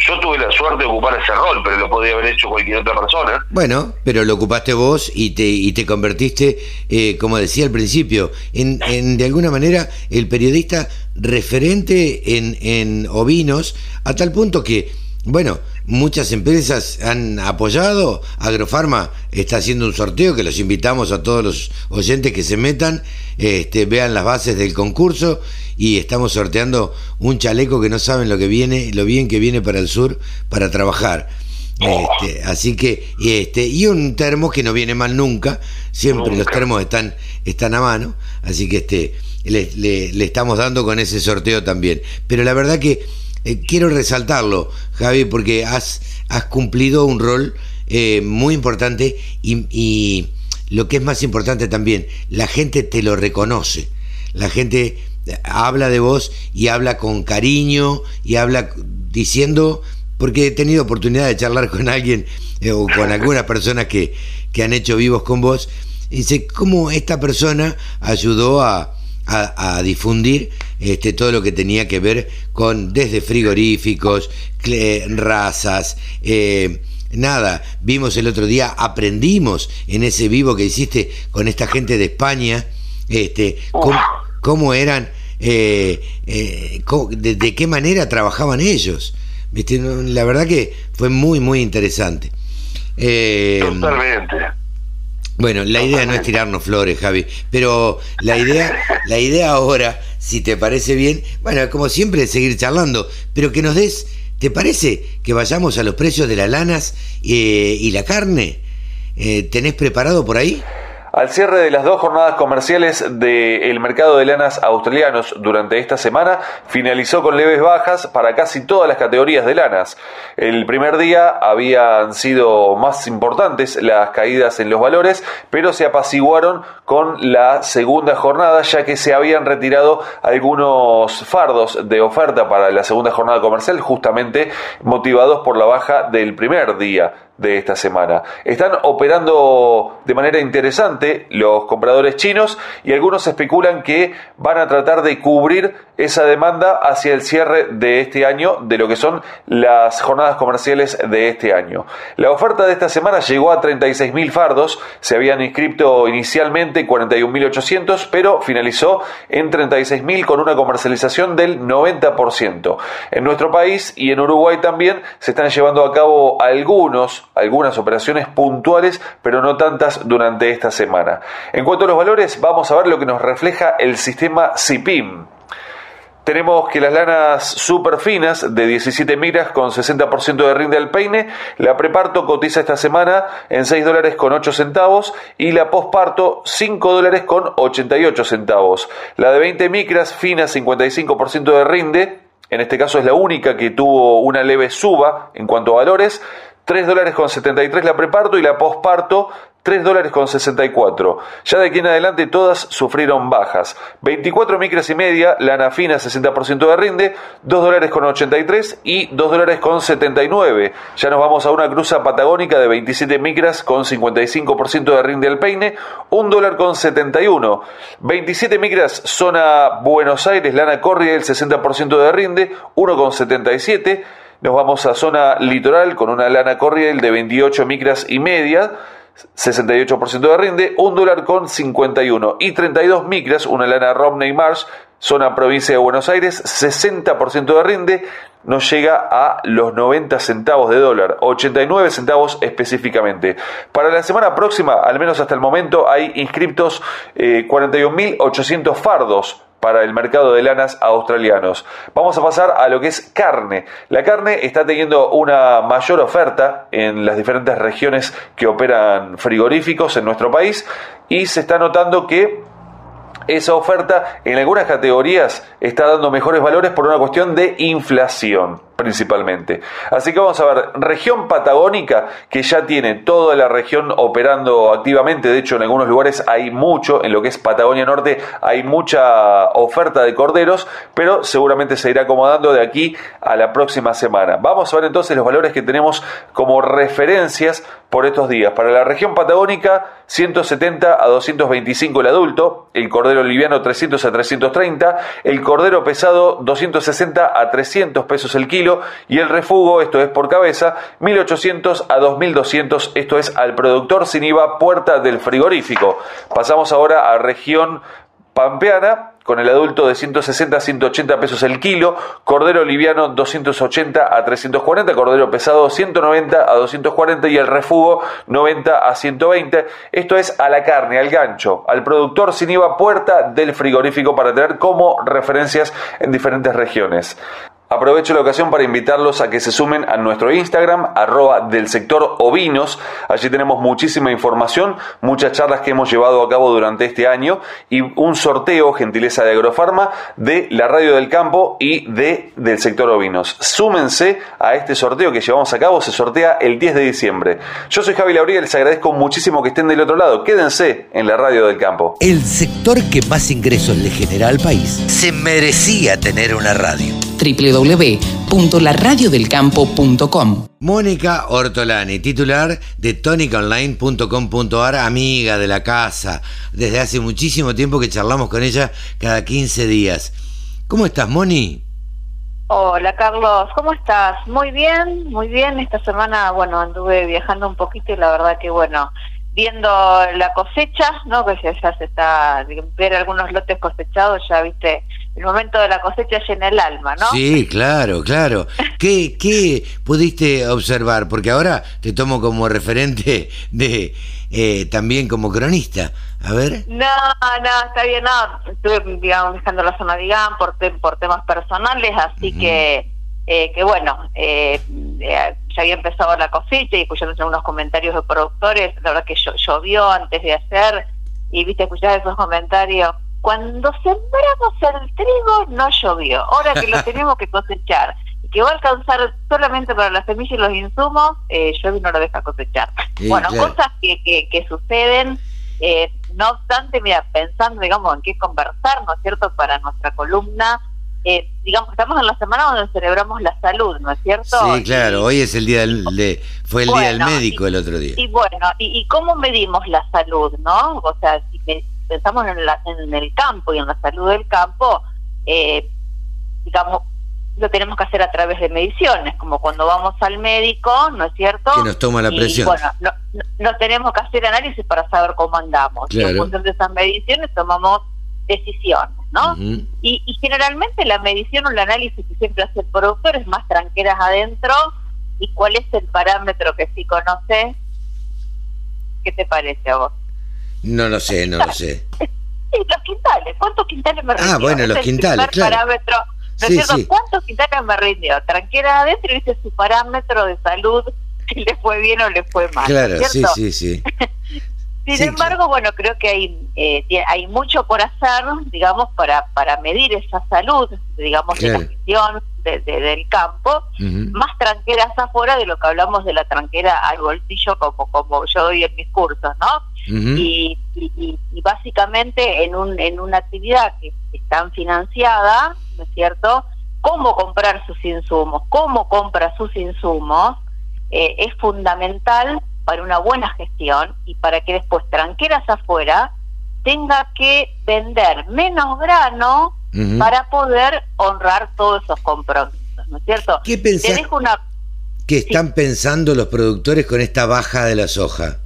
yo tuve la suerte de ocupar ese rol, pero lo podía haber hecho cualquier otra persona. Bueno, pero lo ocupaste vos y te, y te convertiste, eh, como decía al principio, en, en, de alguna manera el periodista referente en, en ovinos, a tal punto que bueno, muchas empresas han apoyado. Agrofarma está haciendo un sorteo que los invitamos a todos los oyentes que se metan, este, vean las bases del concurso y estamos sorteando un chaleco que no saben lo que viene, lo bien que viene para el sur para trabajar. Este, así que, este, y un termo que no viene mal nunca, siempre los termos están, están a mano, así que este, le, le estamos dando con ese sorteo también. Pero la verdad que eh, quiero resaltarlo, Javi, porque has, has cumplido un rol eh, muy importante y, lo que es más importante también, la gente te lo reconoce. La gente habla de vos y habla con cariño y habla diciendo, porque he tenido oportunidad de charlar con alguien eh, o con algunas (laughs) personas que, que han hecho vivos con vos, dice cómo esta persona ayudó a, a, difundir este, todo lo que tenía que ver con desde frigoríficos, razas, eh, nada, vimos el otro día, aprendimos en ese vivo que hiciste con esta gente de España, este, cómo, eran, eh, eh, de, qué manera trabajaban ellos. La verdad que fue muy, muy interesante. Totalmente. Bueno, la idea no es tirarnos flores, Javi, pero la idea, la idea ahora, si te parece bien, bueno, como siempre, seguir charlando, pero que nos des, ¿te parece que vayamos a los precios de las lanas eh, y la carne? Eh, ¿Tenés preparado por ahí? Al cierre de las dos jornadas comerciales del mercado de lanas australianos durante esta semana, finalizó con leves bajas para casi todas las categorías de lanas. El primer día habían sido más importantes las caídas en los valores, pero se apaciguaron con la segunda jornada, ya que se habían retirado algunos fardos de oferta para la segunda jornada comercial, justamente motivados por la baja del primer día de esta semana. Están operando de manera interesante los compradores chinos y algunos especulan que van a tratar de cubrir esa demanda hacia el cierre de este año de lo que son las jornadas comerciales de este año. La oferta de esta semana llegó a 36.000 fardos, se habían inscrito inicialmente 41.800, pero finalizó en 36.000 con una comercialización del 90%. En nuestro país y en Uruguay también se están llevando a cabo algunos algunas operaciones puntuales, pero no tantas durante esta semana. En cuanto a los valores, vamos a ver lo que nos refleja el sistema CIPIM. Tenemos que las lanas super finas de 17 micras con 60% de rinde al peine, la preparto cotiza esta semana en 6 dólares con 8 centavos y la posparto 5 dólares con 88 centavos. La de 20 micras fina 55% de rinde, en este caso es la única que tuvo una leve suba en cuanto a valores, 3 dólares con 73 la preparto y la posparto 3 dólares con 64. Ya de aquí en adelante todas sufrieron bajas. 24 micras y media, lana fina 60% de rinde, 2 dólares con 83 y 2 dólares con 79. Ya nos vamos a una cruza patagónica de 27 micras con 55% de rinde al peine, 1 dólar con 71. 27 micras zona Buenos Aires, lana Corriel 60% de rinde, 1 con 77. Nos vamos a zona litoral con una lana corriel de 28 micras y media, 68% de rinde, un dólar con 51 y 32 micras, una lana Romney Marsh, zona provincia de Buenos Aires, 60% de rinde, nos llega a los 90 centavos de dólar, 89 centavos específicamente. Para la semana próxima, al menos hasta el momento, hay inscriptos eh, 41.800 fardos para el mercado de lanas australianos. Vamos a pasar a lo que es carne. La carne está teniendo una mayor oferta en las diferentes regiones que operan frigoríficos en nuestro país y se está notando que esa oferta en algunas categorías está dando mejores valores por una cuestión de inflación principalmente. Así que vamos a ver, región patagónica que ya tiene toda la región operando activamente, de hecho en algunos lugares hay mucho, en lo que es Patagonia Norte hay mucha oferta de corderos, pero seguramente se irá acomodando de aquí a la próxima semana. Vamos a ver entonces los valores que tenemos como referencias por estos días. Para la región patagónica, 170 a 225 el adulto, el cordero liviano 300 a 330, el cordero pesado 260 a 300 pesos el kilo y el refugo, esto es por cabeza, 1800 a 2200, esto es al productor sin IVA puerta del frigorífico. Pasamos ahora a región pampeana con el adulto de 160 a 180 pesos el kilo, cordero liviano 280 a 340, cordero pesado 190 a 240 y el refugo 90 a 120. Esto es a la carne, al gancho, al productor sin IVA puerta del frigorífico para tener como referencias en diferentes regiones. Aprovecho la ocasión para invitarlos a que se sumen a nuestro Instagram, arroba del sector. Allí tenemos muchísima información, muchas charlas que hemos llevado a cabo durante este año y un sorteo, gentileza de Agrofarma, de la radio del campo y de del sector ovinos. Súmense a este sorteo que llevamos a cabo, se sortea el 10 de diciembre. Yo soy Javi Lauriel, les agradezco muchísimo que estén del otro lado. Quédense en la radio del campo. El sector que más ingresos le genera al país se merecía tener una radio www.laradiodelcampo.com. Mónica Ortolani, titular de tonicaonline.com.ar, amiga de la casa. Desde hace muchísimo tiempo que charlamos con ella cada 15 días. ¿Cómo estás, Moni? Hola, Carlos. ¿Cómo estás? Muy bien, muy bien. Esta semana, bueno, anduve viajando un poquito y la verdad que, bueno, viendo la cosecha, ¿no? Que ya, ya se está, ver algunos lotes cosechados, ya viste el momento de la cosecha llena el alma, ¿no? Sí, claro, claro. ¿Qué, ¿Qué pudiste observar? Porque ahora te tomo como referente de eh, también como cronista. A ver. No, no, está bien, no. Estuve, digamos, dejando la zona de por, por temas personales, así que, eh, que bueno, eh, ya había empezado la cosecha y escuchando unos comentarios de productores, la verdad que llovió antes de hacer, y viste, escuchar esos comentarios cuando sembramos el trigo no llovió, ahora que lo (laughs) tenemos que cosechar y que va a alcanzar solamente para las semillas y los insumos, eh, llueve y no lo deja cosechar. bueno, cosas que, que, suceden, eh, no obstante, mira, pensando, digamos, en qué conversar, ¿no es cierto?, para nuestra columna, eh, digamos, estamos en la semana donde celebramos la salud, ¿no es cierto? Sí, claro, hoy es el día del, de, fue el día del médico el otro día. Y bueno, y, y, cómo medimos la salud, no? O sea, pensamos en, en el campo y en la salud del campo, eh, digamos, lo tenemos que hacer a través de mediciones, como cuando vamos al médico, ¿no es cierto? Que nos toma la presión. bueno, no, tenemos que hacer análisis para saber cómo andamos. Y en función de esas mediciones tomamos decisiones, ¿no? y, y, generalmente la medición o el análisis que siempre hace el productor es más tranqueras adentro. ¿Y cuál es el parámetro que sí conoce? ¿Qué te parece a vos? No lo sé, no lo sé. (laughs) Sí, los quintales. ¿Cuántos quintales me rindió? Ah, bueno, los quintales, claro. parámetro. ¿No es cierto? ¿Cuántos quintales me rindió? Tranquera adentro y dice su parámetro de salud, (laughs) si le fue bien o le fue mal. Claro, sí, sí, sí. (laughs) Sin embargo, bueno, creo que hay eh, hay mucho por hacer, digamos, para para medir esa salud, digamos, de la gestión del campo, más tranqueras afuera de lo que hablamos de la tranquera al bolsillo, como como yo doy en mis cursos, ¿no? y, básicamente en, un, en una actividad que están financiada, ¿no es cierto? Cómo comprar sus insumos, cómo compra sus insumos, eh, es fundamental para una buena gestión y para que después tranqueras afuera tenga que vender menos grano para poder honrar todos esos compromisos, ¿no es cierto? ¿Qué pensás que están pensando los productores con esta baja de la soja?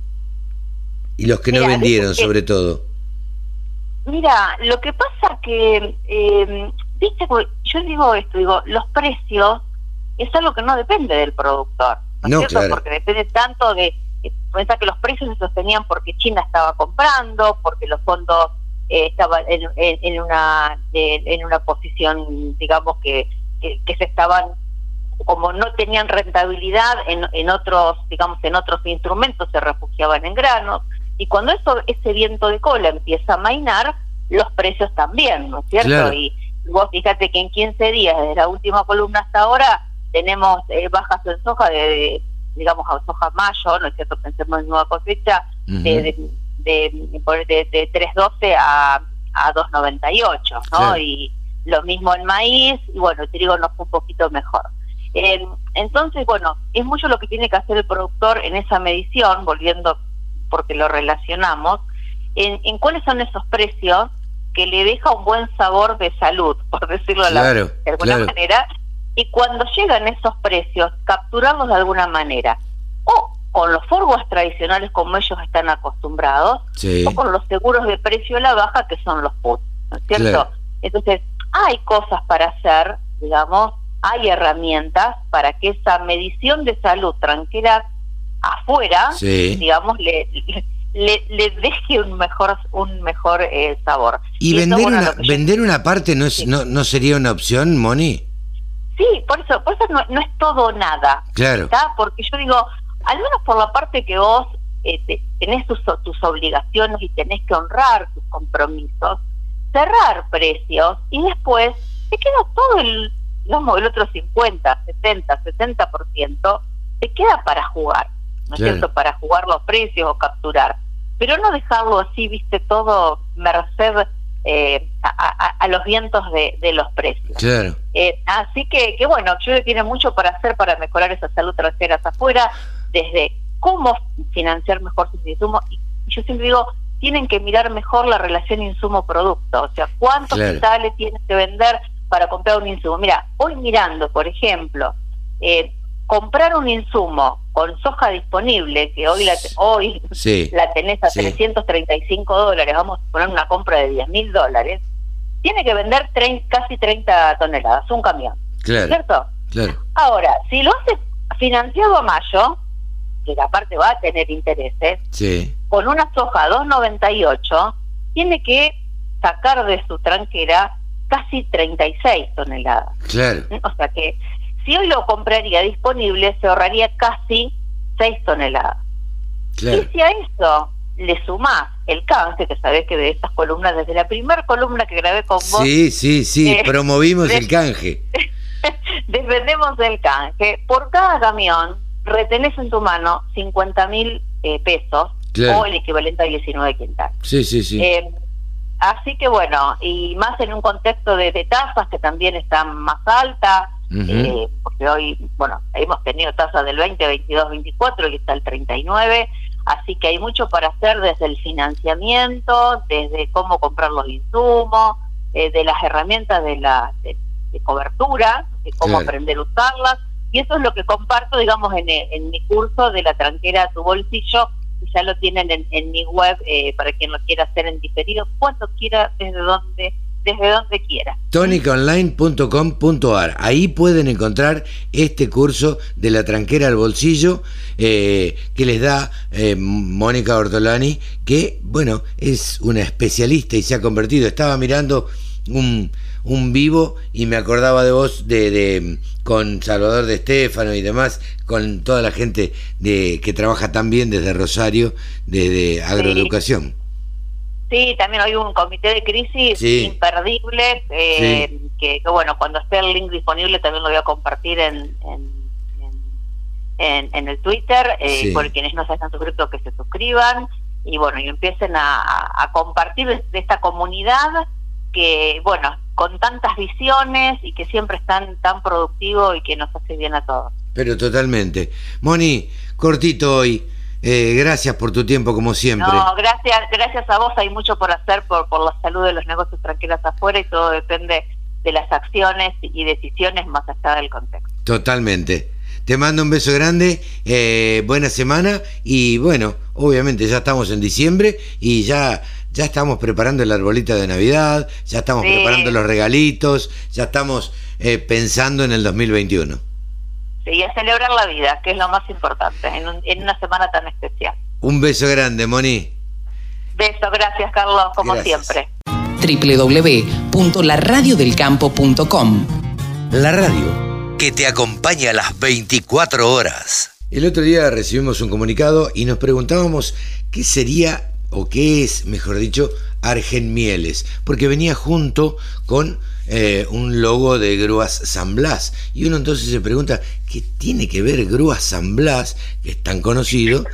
Y los que no vendieron, sobre todo. Mira, lo que pasa que, eh, viste, yo digo esto, digo, los precios es algo que no depende del productor, ¿no, es cierto? Porque depende tanto de, piensa que los precios se sostenían porque China estaba comprando, porque los fondos eh, estaban en, en, una en una posición, digamos, que, que, se estaban como no tenían rentabilidad en, en otros, digamos, en otros instrumentos, se refugiaban en granos. Y cuando eso, ese viento de cola empieza a mainar, los precios también, ¿no es cierto? Y vos fíjate que en 15 días, desde la última columna hasta ahora, tenemos eh, bajas en soja de, digamos, a soja mayo, ¿no es cierto? Pensemos en nueva cosecha, de, de, de, de, 3.12 a, a 2.98, ¿no? Y lo mismo en maíz, y bueno, el trigo nos fue un poquito mejor. Eh, entonces, bueno, es mucho lo que tiene que hacer el productor en esa medición, volviendo porque lo relacionamos, en, cuáles son esos precios que le deja un buen sabor de salud, (laughs) por decirlo de alguna manera, y cuando llegan esos precios, capturarlos de alguna manera, o con los forwards tradicionales como ellos están acostumbrados, o con los seguros de precio a la baja que son los puts, ¿no es cierto? Entonces, hay cosas para hacer, digamos, hay herramientas para que esa medición de salud tranquila afuera, digamos, le, le, deje un mejor un mejor eh, sabor. ¿Y, vender, una, vender una parte no, es, no, no sería una opción, Moni? Sí, por eso, por eso no, no es todo nada. Claro. Porque yo digo, al menos por la parte que vos eh, tenés tus, tus obligaciones y tenés que honrar tus compromisos, cerrar precios y después te queda todo el, digamos, el otro 50, 60, 60%, te queda para jugar, ¿no es cierto? Para jugar los precios o capturar. Pero no dejarlo así, viste, todo merced eh, a, los vientos de, los precios. Claro. Eh, así que, que bueno, yo tiene mucho para hacer para mejorar esa salud trasera afuera, desde cómo financiar mejor sus insumos. Y yo siempre digo, tienen que mirar mejor la relación insumo-producto, o sea, cuántos hospitales tienes que vender para comprar un insumo. Mira, hoy mirando, por ejemplo, eh, comprar un insumo con soja disponible, que hoy la, hoy la tenés a 335 dólares, vamos a poner una compra de 10 mil dólares, tiene que vender casi 30 toneladas, un camión. ¿Cierto? Claro. Ahora, si lo hace financiado a mayo, que aparte va a tener intereses, con una soja 298, tiene que sacar de su tranquera casi 36 toneladas. Claro. O sea que si hoy lo compraría disponible, se ahorraría casi 6 toneladas. Y si a eso le sumás el canje, que sabés que de estas columnas, desde la primera columna que grabé con vos... Sí, sí, sí, eh, promovimos (laughs) el canje. (laughs) Defendemos el canje. Por cada camión retenés en tu mano 50 mil eh, pesos o el equivalente a 19 quintales. Sí, sí, sí. Eh, así que bueno, y más en un contexto de, tasas que también están más altas, eh, porque hoy, bueno, hemos tenido tasas del 20, 22, 24 y está el 39, así que hay mucho para hacer desde el financiamiento, desde cómo comprar los insumos, de las herramientas de la de, cobertura, de cómo aprender a usarlas y eso es lo que comparto, digamos, en, en mi curso de la tranquera a tu bolsillo, y ya lo tienen en, mi web eh, para quien lo quiera hacer en diferido, cuando quiera, desde donde desde donde quiera. tonicaonline.com.ar Ahí pueden encontrar este curso de la tranquera al bolsillo eh, que les da eh, Mónica Ortolani, que, bueno, es una especialista y se ha convertido. Estaba mirando un, un vivo y me acordaba de vos de, con Salvador de Estefano y demás, con toda la gente de que trabaja también desde Rosario, desde agroeducación. Sí. También hay un comité de crisis imperdible, eh, que, bueno, cuando esté el link disponible también lo voy a compartir en, en, en, el Twitter, eh, por quienes no se han suscrito que se suscriban y bueno, y empiecen a, a compartir de esta comunidad que, bueno, con tantas visiones y que siempre están tan productivos y que nos hace bien a todos. Pero totalmente. Moni, cortito hoy. Eh, gracias por tu tiempo, como siempre. No, gracias, gracias a vos. Hay mucho por hacer por, por la salud de los negocios tranquilos afuera y todo depende de las acciones y decisiones más allá del contexto. Totalmente. Te mando un beso grande, eh, buena semana y bueno, obviamente ya estamos en diciembre y ya ya estamos preparando el arbolito de Navidad, ya estamos preparando los regalitos, ya estamos eh, pensando en el 2021. Sí, a celebrar la vida, que es lo más importante, en, una semana tan especial. Un beso grande, Moni. Beso, gracias Carlos, como siempre. www.laradiodelcampo.com La radio que te acompaña a las 24 horas. El otro día recibimos un comunicado y nos preguntábamos qué sería o qué es, mejor dicho, Argen Mieles, porque venía junto con eh, un logo de Grúas San Blas. Y uno entonces se pregunta, ¿qué tiene que ver Grúas San Blas, que es tan conocido,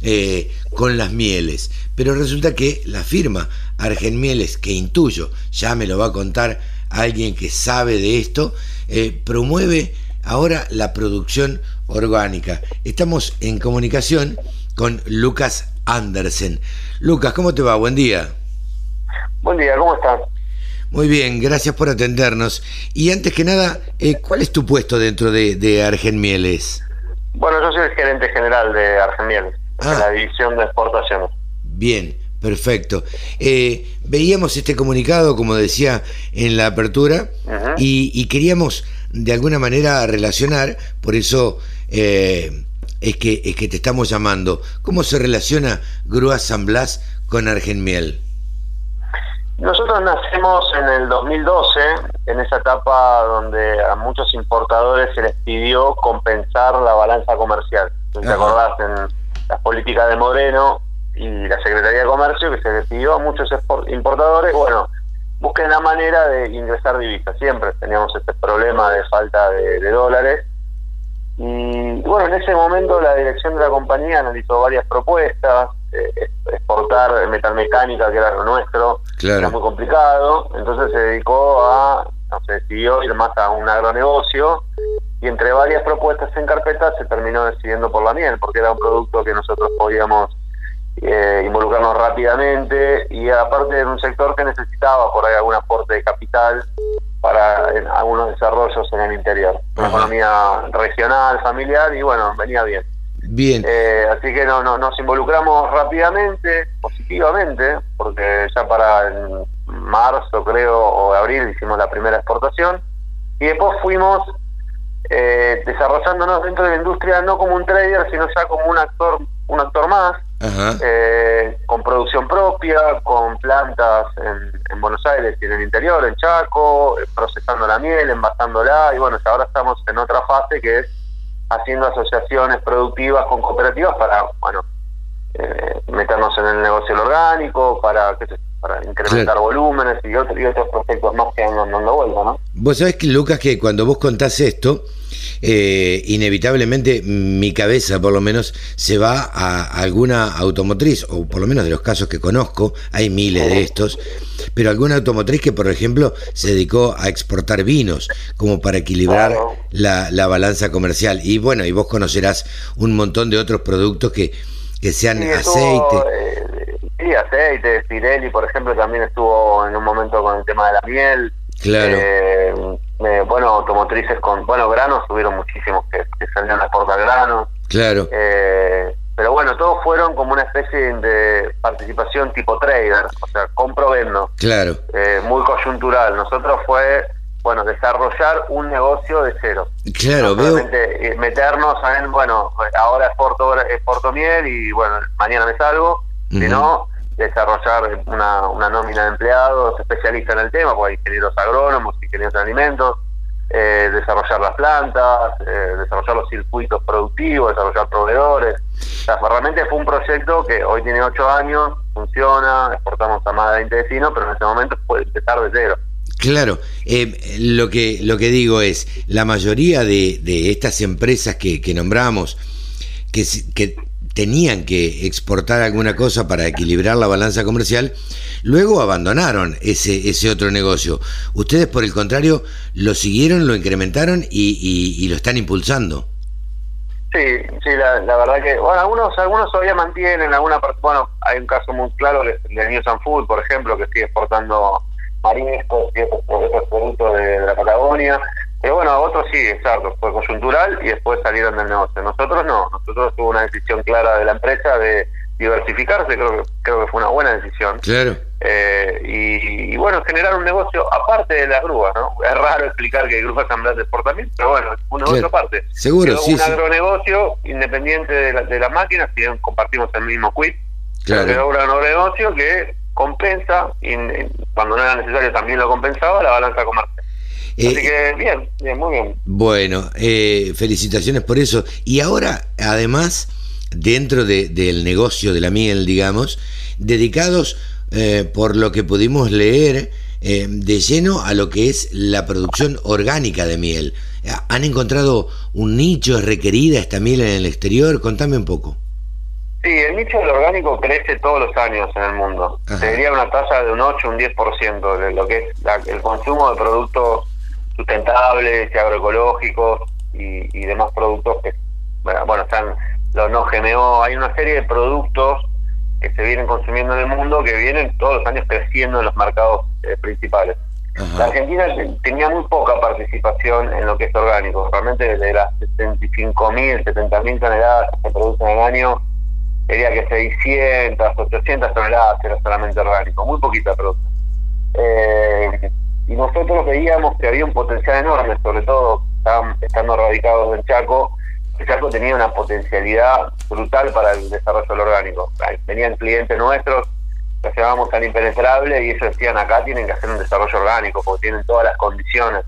eh, con las mieles? Pero resulta que la firma Argen Mieles, que intuyo, ya me lo va a contar alguien que sabe de esto, eh, promueve ahora la producción orgánica. Estamos en comunicación con Lucas Andersen. Lucas, ¿cómo te va? Buen día. Buen día, ¿cómo estás? Muy bien, gracias por atendernos. Y antes que nada, eh, ¿cuál es tu puesto dentro de, de Argen Mieles? Bueno, yo soy el gerente general de Argen Mieles, de ah. la división de exportaciones. Bien, Perfecto. Eh, veíamos este comunicado, como decía en la apertura, y, queríamos de alguna manera relacionar, por eso eh, es, que, es que te estamos llamando. ¿Cómo se relaciona Grúa San Blas con Argenmiel? Nosotros nacemos en el 2012, en esa etapa donde a muchos importadores se les pidió compensar la balanza comercial. ¿Te acordás en las políticas de Moreno y la Secretaría de Comercio que se les pidió a muchos importadores, bueno, busquen la manera de ingresar divisas. Siempre teníamos este problema de falta de, de dólares. Y bueno, en ese momento la dirección de la compañía analizó varias propuestas, eh, exportar metalmecánica, que era lo nuestro, era muy complicado, entonces se dedicó a, no se decidió ir más a un agronegocio y entre varias propuestas en carpeta se terminó decidiendo por la miel, porque era un producto que nosotros podíamos eh, involucrarnos rápidamente y aparte de un sector que necesitaba por ahí algún aporte de capital para algunos desarrollos en el interior, una economía regional, familiar y bueno, venía bien. Bien. Eh, así que no, no, nos involucramos rápidamente, positivamente, porque ya para marzo, creo, o abril hicimos la primera exportación. Y después fuimos eh, desarrollándonos dentro de la industria no como un trader, sino ya como un actor, un actor más, eh, con producción propia, con plantas en, en, Buenos Aires y en el interior, en Chaco, procesando la miel, envasándola, y bueno, ahora estamos en otra fase que es haciendo asociaciones productivas con cooperativas para, bueno, eh, meternos en el negocio orgánico, para, para incrementar volúmenes y, otros y otros proyectos más que andan dando vuelta, ¿no? Vos sabés que, Lucas, que cuando vos contás esto, eh, inevitablemente mi cabeza por lo menos se va a alguna automotriz, o por lo menos de los casos que conozco, hay miles de estos, pero alguna automotriz que por ejemplo se dedicó a exportar vinos como para equilibrar la, la, balanza comercial. Y bueno, y vos conocerás un montón de otros productos que, que sean aceite. Eh, sí, aceite, Pirelli por ejemplo también estuvo en un momento con el tema de la miel. Claro. Eh, bueno, automotrices con, bueno, granos, tuvieron muchísimos que, salían a exportar granos. Claro. Eh, pero bueno, todos fueron como una especie de participación tipo trader, o sea, compro-vendo. Claro. Eh, muy coyuntural. Nosotros fue, bueno, desarrollar un negocio de cero. Claro, veo. Eh, meternos en, bueno, ahora exporto, exporto miel y bueno, mañana me salgo, sino desarrollar una, una nómina de empleados especialistas en el tema, porque hay ingenieros agrónomos, ingenieros de alimentos, eh, desarrollar las plantas, eh, desarrollar los circuitos productivos, desarrollar proveedores. Sea, realmente fue un proyecto que hoy tiene ocho años, funciona, exportamos a más de 20 vecinos, pero en ese momento puede empezar de cero. Claro, eh, lo que lo que digo es, la mayoría de, de estas empresas que, que nombramos, que, que tenían que exportar alguna cosa para equilibrar la balanza comercial, luego abandonaron ese, ese otro negocio. Ustedes, por el contrario, lo siguieron, lo incrementaron y, lo están impulsando. Sí, sí, la, verdad que, bueno, algunos algunos todavía mantienen alguna parte, bueno, hay un caso muy claro de, de News and Food, por ejemplo, que sigue exportando mariscos y otros productos de la Patagonia, pero bueno, otros sí, exacto, fue coyuntural y después salieron del negocio. Nosotros no, nosotros tuvo una decisión clara de la empresa de diversificarse, creo que, creo que fue una buena decisión. Claro. Eh, y, bueno, generar un negocio aparte de las grúas, ¿no? Es raro explicar que grúas San Blas de exportamiento, pero bueno, un negocio aparte. Seguro, sí. Un agronegocio independiente de, la, de las máquinas, si compartimos el mismo quit. Claro. un agronegocio que compensa, y cuando no era necesario también lo compensaba, la balanza comercial. Así eh, que bien, bien, muy bien. Bueno, eh, felicitaciones por eso. Y ahora, además, dentro del negocio de la miel, digamos, dedicados, eh, por lo que pudimos leer, de lleno a lo que es la producción orgánica de miel. ¿Han encontrado un nicho? ¿Es requerida esta miel en el exterior? Contame un poco. Sí, el nicho del orgánico crece todos los años en el mundo. Sería una tasa de un 8, un 10% de lo que es el consumo de productos sustentables y agroecológicos y, demás productos que, bueno, están los no GMO, hay una serie de productos que se vienen consumiendo en el mundo que vienen todos los años creciendo en los mercados eh, principales. La Argentina tenía muy poca participación en lo que es orgánico. Realmente de las 65.000, 70.000 toneladas que se producen al año, diría que 600, 800 toneladas era solamente orgánico, muy poquita producción. Eh, y nosotros veíamos que había un potencial enorme, sobre todo estando radicados en Chaco, el Chaco tenía una potencialidad brutal para el desarrollo del orgánico. Venían clientes nuestros, los llamábamos tan impenetrable y ellos decían acá tienen que hacer un desarrollo orgánico porque tienen todas las condiciones.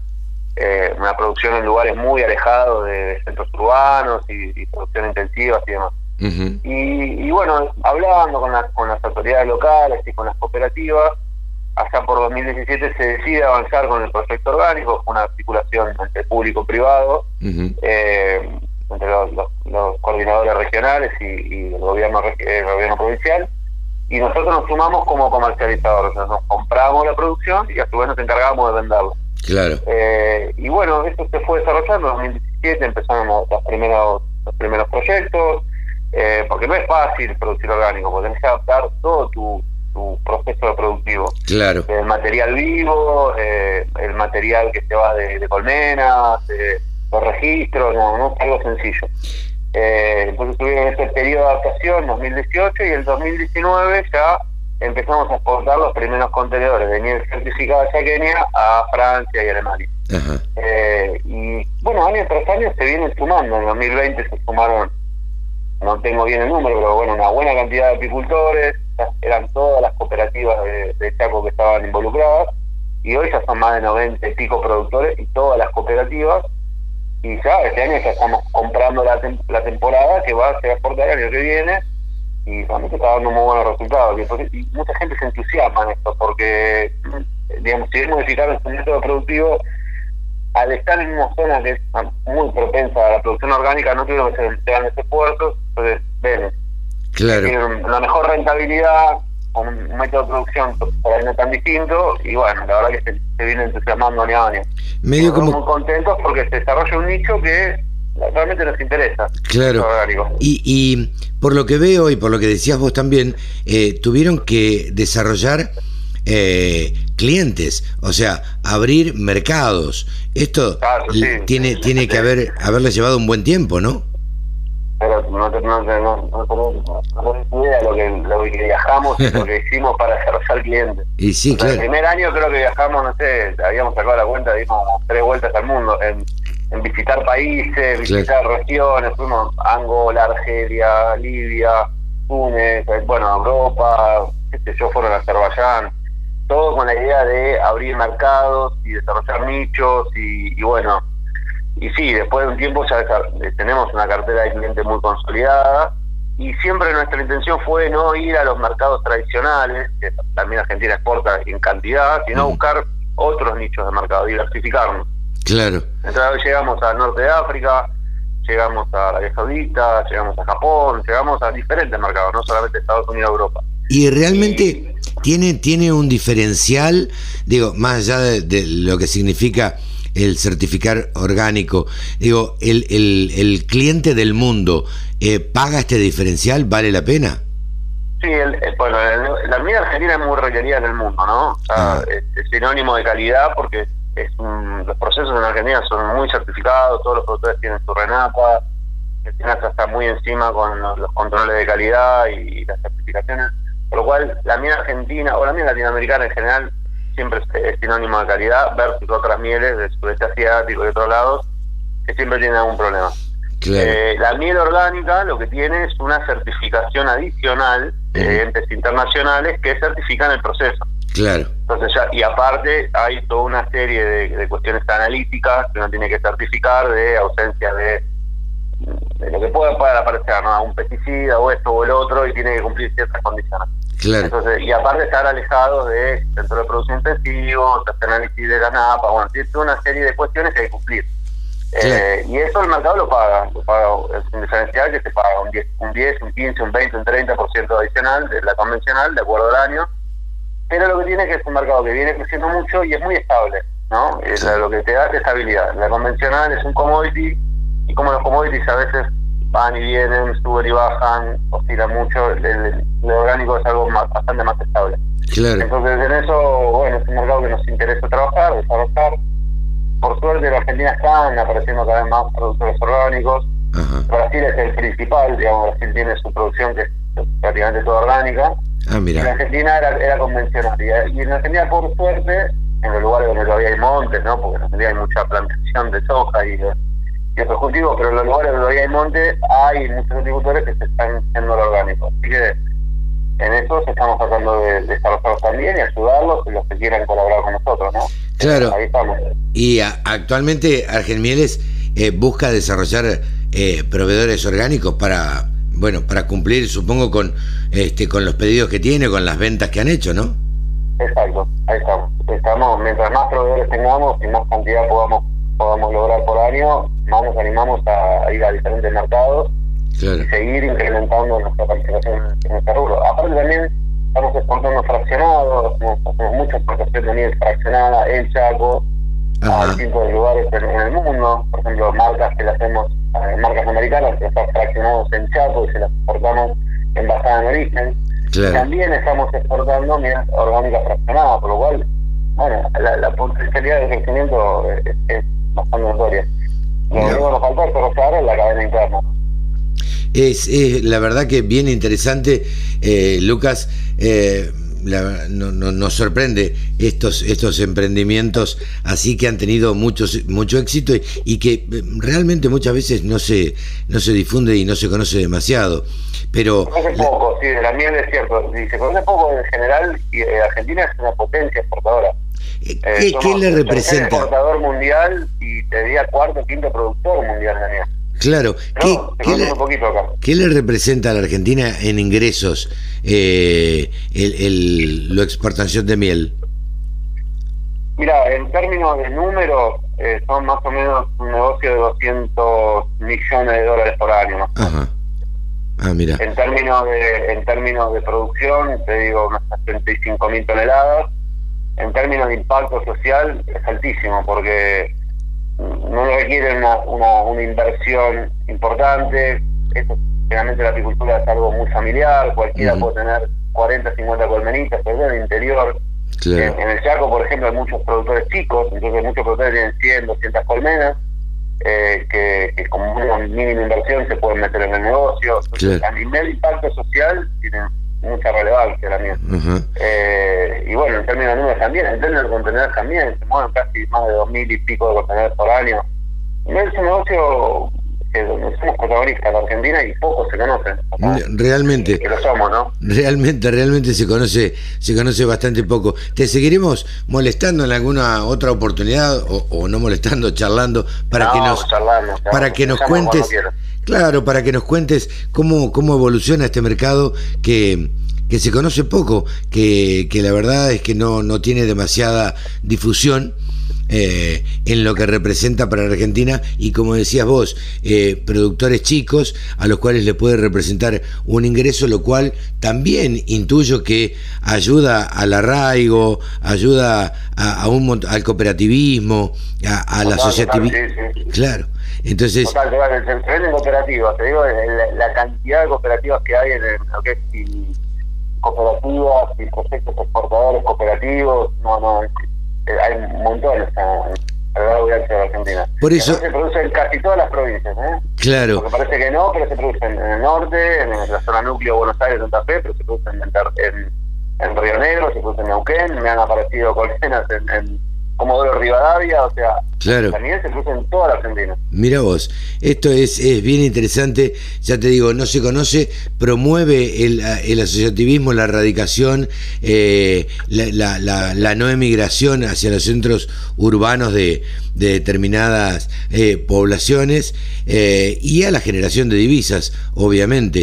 Eh, una producción en lugares muy alejados de, centros urbanos y, producción intensiva y demás. y, bueno, hablando con, con las autoridades locales y con las cooperativas, hasta por 2017 se decide avanzar con el proyecto orgánico, una articulación entre público-privado, eh, entre los, coordinadores regionales y, el, gobierno, el gobierno provincial, y nosotros nos sumamos como comercializadores, nos compramos la producción y a su vez nos encargamos de venderla. Claro. Eh, y bueno, esto se fue desarrollando en 2017, empezamos los primeros, los primeros proyectos, eh, porque no es fácil producir orgánico, porque tenés que adaptar todo tu, tu proceso productivo. Claro. El material vivo, eh, el material que se va de, colmenas, los registros, no, no algo sencillo. Eh, entonces tuvieron ese periodo de adaptación, 2018, y el 2019 ya empezamos a exportar los primeros contenedores de nieve certificada Kenia a Francia y Alemania. Eh, y bueno, año tras año se vienen sumando. En 2020 se sumaron, no tengo bien el número, pero bueno, una buena cantidad de apicultores, eran todas las cooperativas de, Chaco que estaban involucradas, y hoy ya son más de 90 y pico productores y todas las cooperativas. Y ya este año ya estamos comprando la, temporada que va a ser exportar el año que viene y realmente está dando muy buenos resultados. Y, mucha gente se entusiasma en esto porque, digamos, si es modificar el método productivo, al estar en una zona que es muy propensa a la producción orgánica, no quiero que se grandes esfuerzos, entonces ven, claro. una mejor rentabilidad, con un método de producción por ahí no tan distinto, y bueno, la verdad que se, viene entusiasmando año a año. Medio como... Muy contentos porque se desarrolla un nicho que realmente nos interesa. Claro. Y, y por lo que veo y por lo que decías vos también, eh, tuvieron que desarrollar eh, clientes, o sea, abrir mercados. Esto tiene tiene que haber haberle llevado un buen tiempo, ¿no? Pero no, no, no, no, idea lo que, lo que viajamos y lo que (laughs) hicimos para desarrollar clientes. Y sí, claro. El primer año creo que viajamos, no sé, habíamos sacado la cuenta, dimos tres vueltas al mundo. En, en visitar países, visitar regiones, fuimos a Angola, Argelia, Libia, Túnez, eh, bueno, Europa, qué yo, fueron a Azerbaiyán, todo con la idea de abrir mercados y desarrollar nichos y, bueno, y sí, después de un tiempo ya eh, tenemos una cartera de clientes muy consolidada y siempre nuestra intención fue no ir a los mercados tradicionales, que también Argentina exporta en cantidad, sino buscar otros nichos de mercado, diversificarnos. Claro. Entonces llegamos al norte de África, llegamos a Arabia Saudita, llegamos a Japón, llegamos a diferentes mercados, no solamente Estados Unidos, Europa. Y realmente tiene tiene un diferencial, digo, más allá de, lo que significa el certificar orgánico, digo, el, el, el cliente del mundo eh, paga este diferencial, ¿vale la pena? Sí, el, bueno, la comida argentina es muy requerida en el mundo, ¿no? Ah. es sinónimo de calidad porque es los procesos en Argentina son muy certificados, todos los productores tienen su renata, el SENASA está muy encima con los, controles de calidad y, las certificaciones, por lo cual la miel argentina o la miel latinoamericana en general siempre es, sinónimo de calidad versus otras mieles del sudeste asiático y de otros lados que siempre tienen algún problema. Eh, la miel orgánica lo que tiene es una certificación adicional de entes internacionales que certifican el proceso. Claro. Entonces ya, y aparte hay toda una serie de, cuestiones analíticas que uno tiene que certificar de ausencia de, lo que puede, aparecer, ¿no? Un pesticida o esto o el otro y tiene que cumplir ciertas condiciones. Claro. Entonces, y aparte estar alejado de centro de producción intensivo, hacer análisis de la NAPA, bueno, tiene toda una serie de cuestiones que hay que cumplir. Eh, y eso el mercado lo paga, lo paga, es un diferencial que te paga un 10, un 10, un 15, un 20, un 30% adicional de la convencional, de acuerdo al año, pero lo que tiene es que es un mercado que viene creciendo mucho y es muy estable, ¿no? Es lo que te da es estabilidad. La convencional es un commodity y como los commodities a veces van y vienen, suben y bajan, oscilan mucho, el, orgánico es algo bastante más estable. Entonces en eso, bueno, es un mercado que nos interesa trabajar, desarrollar. Por suerte en Argentina están apareciendo cada vez más productores orgánicos. Brasil es el principal, digamos, Brasil tiene su producción que es prácticamente toda orgánica. Ah, mira. En Argentina era, era convencional. Y, en Argentina, por suerte, en los lugares donde todavía hay montes, ¿no? Porque en Argentina hay mucha plantación de soja y, y cultivos, pero en los lugares donde todavía hay montes hay muchos agricultores que se están haciendo lo orgánico. Así que en eso estamos tratando de, desarrollarlos también y ayudarlos los que quieran colaborar con nosotros, ¿no? Claro. Ahí estamos. Y actualmente Argenmieles eh, busca desarrollar eh, proveedores orgánicos para, bueno, para cumplir, supongo, con, este, con los pedidos que tiene, con las ventas que han hecho, ¿no? Exacto, ahí estamos. Estamos, mientras más proveedores tengamos y más cantidad podamos, podamos lograr por año, más nos animamos a ir a diferentes mercados y seguir incrementando nuestra participación en este rubro. Aparte también estamos exportando fraccionados, hacemos mucha exportación de miel fraccionada en Chaco, a distintos lugares en, el mundo, por ejemplo, marcas que le hacemos, eh, marcas americanas que están fraccionados en Chaco y se las exportamos envasadas en origen. También estamos exportando miel orgánica fraccionada, por lo cual, bueno, la, la potencialidad de crecimiento es, bastante notoria. Lo único que nos falta es desarrollar la cadena interna. Es, la verdad que bien interesante, eh, Lucas. Eh, no, nos sorprende estos, estos emprendimientos así que han tenido muchos, mucho éxito y, que eh, realmente muchas veces no se, no se difunde y no se conoce demasiado. Pero, se conoce poco, sí, de la miel es cierto. se conoce poco en general y Argentina es una potencia exportadora. ¿Qué, ¿qué le representa? Es exportador mundial y te diría cuarto quinto productor mundial de miel. Claro. ¿Qué, le, representa a la Argentina en ingresos eh, el, la exportación de miel? Mira, en términos de números, eh, son más o menos un negocio de 200 millones de dólares por año. Ajá. Ah, mira. En términos de, en términos de producción, te digo, unas 35 mil toneladas. En términos de impacto social, es altísimo, porque no requiere una, una, una inversión importante. Eso, generalmente la apicultura es algo muy familiar, cualquiera puede tener 40, 50 colmenitas, pero en el interior. En, el Chaco, por ejemplo, hay muchos productores chicos, entonces muchos productores tienen 100, 200 colmenas, eh, que, que, con una mínima inversión se pueden meter en el negocio. a nivel impacto social tienen mucha relevancia también. eh, y bueno, en términos de números también, en términos de contenedores también, se mueven casi más de dos mil y pico de contenedores por año. Y es un negocio que somos protagonistas en Argentina y poco se conoce. Realmente. Que lo somos, ¿no? Realmente, realmente se conoce, se conoce bastante poco. Te seguiremos molestando en alguna otra oportunidad o, o no molestando, charlando para que nos para que nos cuentes Claro, para que nos cuentes cómo, cómo evoluciona este mercado que, que se conoce poco, que, que, la verdad es que no, no tiene demasiada difusión. Eh, en lo que representa para la Argentina y como decías vos, eh, productores chicos a los cuales le puede representar un ingreso, lo cual también intuyo que ayuda al arraigo, ayuda a, un al cooperativismo, a, la asociatividad. Claro. Entonces. Total, se, venden cooperativas, te digo, la, cantidad de cooperativas que hay en lo que es cooperativas y proyectos exportadores cooperativos, no, no, hay montones a lo largo de la Argentina. Por eso. se produce en casi todas las provincias, ¿eh? Claro. Porque parece que no, pero se produce en el norte, en la zona núcleo Buenos Aires, Santa Fe, pero se produce en, en, en Río Negro, se produce en Neuquén, me han aparecido colmenas en, en Comodoro Rivadavia, o sea, claro. también se cruza en toda la Argentina. Mira vos, esto es, es bien interesante, ya te digo, no se conoce, promueve el, el asociativismo, la erradicación, eh, la, la, la, no emigración hacia los centros urbanos de, de determinadas eh, poblaciones eh, y a la generación de divisas, obviamente,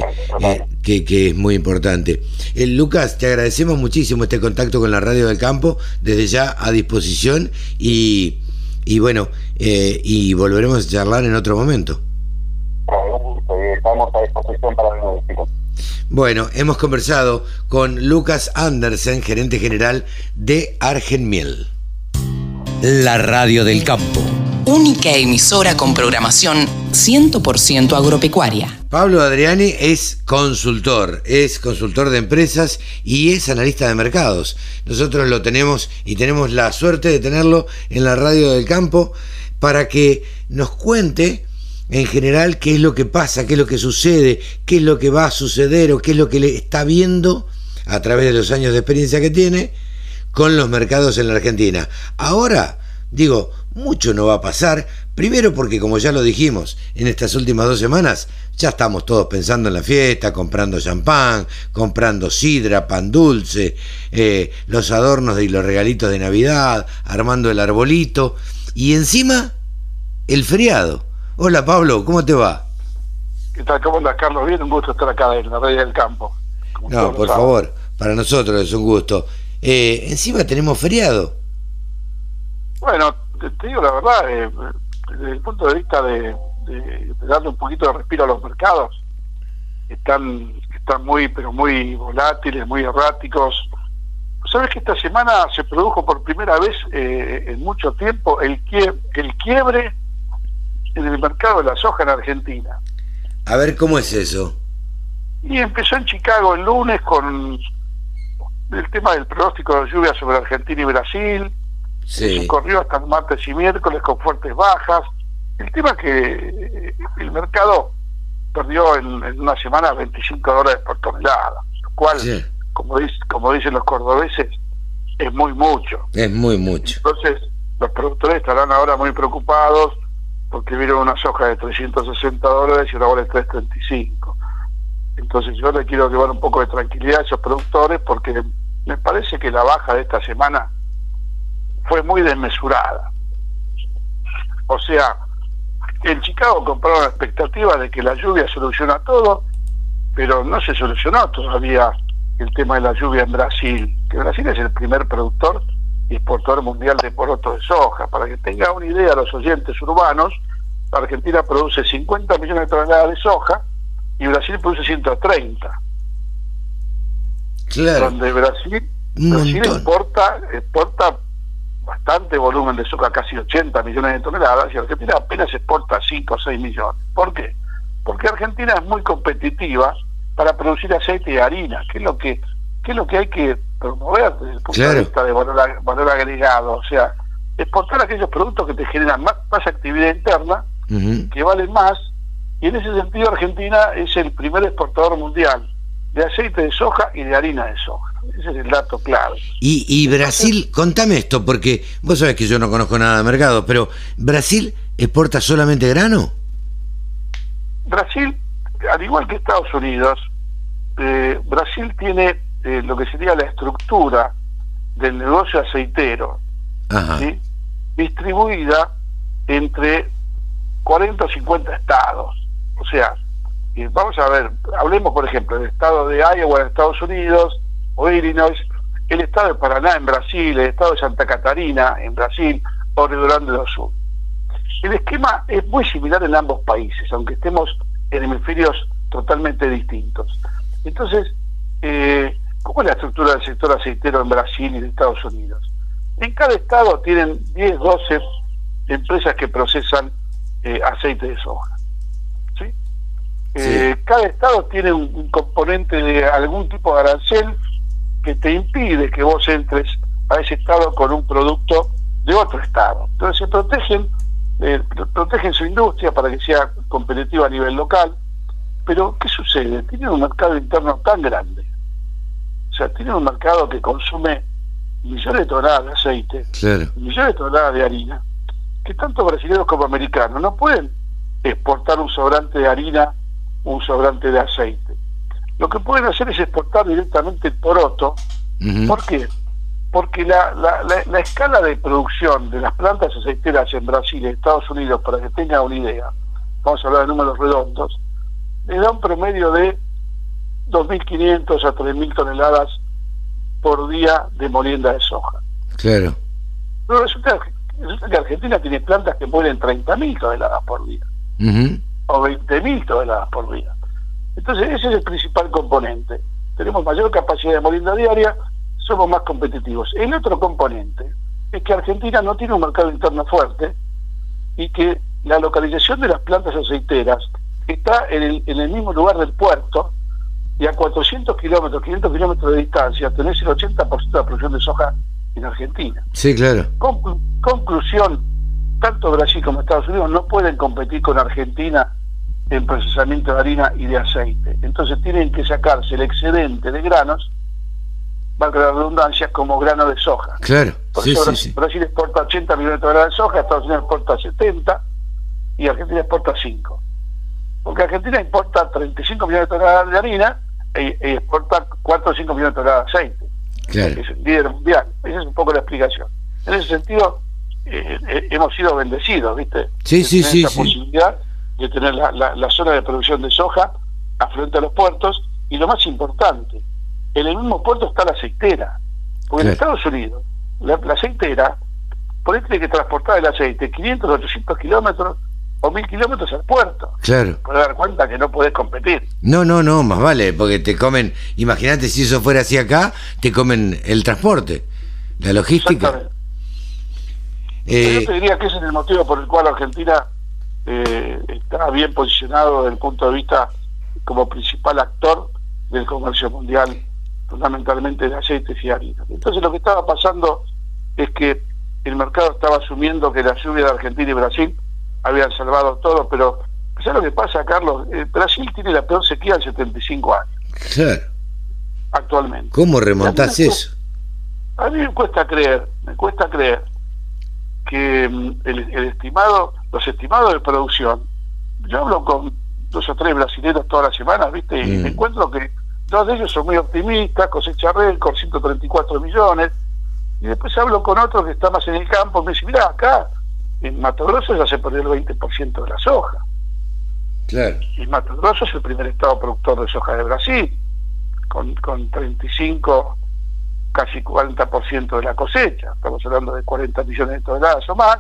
que, que, es muy importante. Lucas, te agradecemos muchísimo este contacto con la Radio del Campo, desde ya a disposición y, y bueno, eh, y volveremos a charlar en otro momento. Estamos a disposición para Bueno, hemos conversado con Lucas Andersen, gerente general de Argenmiel. La radio del campo. Única emisora con programación 100% agropecuaria. Pablo Adriani es consultor, es consultor de empresas y es analista de mercados. Nosotros lo tenemos y tenemos la suerte de tenerlo en la radio del campo para que nos cuente en general qué es lo que pasa, qué es lo que sucede, qué es lo que va a suceder o qué es lo que le está viendo a través de los años de experiencia que tiene con los mercados en la Argentina. Ahora, digo, mucho no va a pasar, primero porque como ya lo dijimos en estas últimas dos semanas, ya estamos todos pensando en la fiesta, comprando champán, comprando sidra, pan dulce, eh, los adornos y los regalitos de Navidad, armando el arbolito y encima el feriado. Hola Pablo, ¿cómo te va? ¿Qué tal? ¿Cómo andas, Carlos? Bien, un gusto estar acá en la red del campo. No, por favor, para nosotros es un gusto. Eh, encima tenemos feriado. Bueno, te, digo la verdad, eh, desde el punto de vista de, darle un poquito de respiro a los mercados, están, están muy, pero muy volátiles, muy erráticos. ¿Sabes que esta semana se produjo por primera vez eh, en mucho tiempo el, el quiebre en el mercado de la soja en Argentina. A ver, ¿cómo es eso? Y empezó en Chicago el lunes con el tema del pronóstico de lluvia sobre Argentina y Brasil. Sí. Se corrió hasta el martes y miércoles con fuertes bajas. El tema es que eh, el mercado perdió en, una semana 25 dólares por tonelada, lo cual, como, dice, como dicen los cordobeses, es muy mucho. Es muy mucho. Entonces, los productores estarán ahora muy preocupados porque vieron una soja de 360 dólares y una vale 335. Entonces yo le quiero llevar un poco de tranquilidad a esos productores porque me parece que la baja de esta semana fue muy desmesurada. O sea, en Chicago compraron la expectativa de que la lluvia soluciona todo, pero no se solucionó todavía el tema de la lluvia en Brasil, que Brasil es el primer productor y exportador mundial de poroto de soja. Para que tenga una idea los oyentes urbanos, la Argentina produce 50 millones de toneladas de soja y Brasil produce 130. Claro. Donde Brasil, Brasil exporta, exporta bastante volumen de soja, casi 80 millones de toneladas, y Argentina apenas exporta 5 o 6 millones. ¿Por qué? Porque Argentina es muy competitiva para producir aceite y harina, que es lo que, que es lo que hay que promover desde el punto de vista de valor, valor agregado, o sea, exportar aquellos productos que te generan más, más actividad interna, que valen más, y en ese sentido Argentina es el primer exportador mundial de aceite de soja y de harina de soja. Ese es el dato clave. Y, y Brasil, contame esto, porque vos sabés que yo no conozco nada de mercado, pero ¿Brasil exporta solamente grano? Brasil, al igual que Estados Unidos, eh, Brasil tiene eh, lo que sería la estructura del negocio aceitero distribuida entre 40 o 50 estados. O sea, vamos a ver, hablemos por ejemplo del estado de Iowa en Estados Unidos o Illinois, el estado de Paraná en Brasil, el estado de Santa Catarina en Brasil o Rio Grande do Sul. El esquema es muy similar en ambos países, aunque estemos en hemisferios totalmente distintos. Entonces, eh, ¿Cómo es la estructura del sector aceitero en Brasil y en Estados Unidos? En cada estado tienen 10, 12 empresas que procesan eh, aceite de soja. Eh, cada estado tiene un, componente de algún tipo de arancel que te impide que vos entres a ese estado con un producto de otro estado. Entonces se protegen, eh, protegen su industria para que sea competitiva a nivel local. Pero, ¿qué sucede? Tienen un mercado interno tan grande o sea, tienen un mercado que consume millones de toneladas de aceite, millones de toneladas de harina, que tanto brasileños como americanos no pueden exportar un sobrante de harina un sobrante de aceite. Lo que pueden hacer es exportar directamente el poroto. ¿Por qué? Porque la, la, la, escala de producción de las plantas aceiteras en Brasil y Estados Unidos, para que tengan una idea, vamos a hablar de números redondos, le da un promedio de 2.500 a 3.000 toneladas por día de molienda de soja. Claro. Pero resulta, que Argentina tiene plantas que mueren 30.000 toneladas por día. O 20.000 toneladas por día. Entonces ese es el principal componente. Tenemos mayor capacidad de molienda diaria, somos más competitivos. El otro componente es que Argentina no tiene un mercado interno fuerte y que la localización de las plantas aceiteras está en el, en el mismo lugar del puerto y a 400 kilómetros, 500 kilómetros de distancia tenés el 80% de la producción de soja en Argentina. Sí, claro. conclusión, tanto Brasil como Estados Unidos no pueden competir con Argentina en procesamiento de harina y de aceite. Entonces tienen que sacarse el excedente de granos, valga la redundancia, como grano de soja. Claro. Por eso Brasil, exporta 80 millones de toneladas de soja, Estados Unidos exporta 70 y Argentina exporta 5. Porque Argentina importa 35 millones de toneladas de harina e, e exporta 4 o 5 millones de toneladas de aceite. Claro. Es el líder mundial. Esa es un poco la explicación. En ese sentido, eh, eh, hemos sido bendecidos, ¿viste? Sí, sí, sí. Esa posibilidad de tener la, la, zona de producción de soja frente a los puertos y lo más importante, en el mismo puerto está la aceitera. Porque en Estados Unidos, la, aceitera, por ahí tiene que transportar el aceite 500, 800 kilómetros o 1000 kilómetros al puerto. Claro. Para dar cuenta que no podés competir. No, no, no, más vale, porque te comen, imagínate si eso fuera así acá, te comen el transporte, la logística. Eh, yo te diría que ese es el motivo por el cual Argentina eh, está bien posicionado desde el punto de vista como principal actor del comercio mundial, fundamentalmente de aceites y harinas. Entonces lo que estaba pasando es que el mercado estaba asumiendo que la lluvia de Argentina y Brasil habían salvado todo, pero ¿sabes lo que pasa, Carlos? Eh, Brasil tiene la peor sequía en 75 años. Claro. Actualmente. ¿Cómo remontás eso? A mí me cuesta creer, me cuesta creer que mm, el, estimado, los estimados de producción, yo hablo con dos o tres brasileños todas las semanas, ¿viste? Y me mm. encuentro que dos de ellos son muy optimistas, cosecha récord, 134 millones, y después hablo con otro que está más en el campo, y me dice, mira, acá en Mato Grosso ya se perdió el 20% de la soja. Claro. Y Mato Grosso es el primer estado productor de soja de Brasil, con, con 35 casi 40% de la cosecha, estamos hablando de 40 millones de toneladas o más,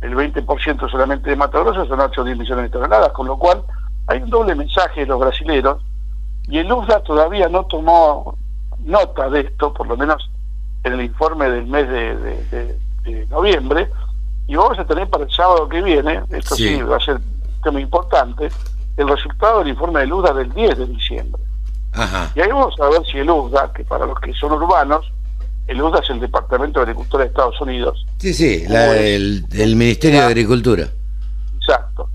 el 20% solamente de Mato Grosso son 8 o 10 millones de toneladas, con lo cual hay un doble mensaje de los brasileros y el USDA todavía no tomó nota de esto, por lo menos en el informe del mes de, noviembre, y vamos a tener para el sábado que viene, esto sí, va a ser un tema importante, el resultado del informe del USDA del 10 de diciembre. Y ahí vamos a ver si el USDA, que para los que son urbanos, el USDA es el Departamento de Agricultura de Estados Unidos. Sí, sí, el, Ministerio de Agricultura. Exacto.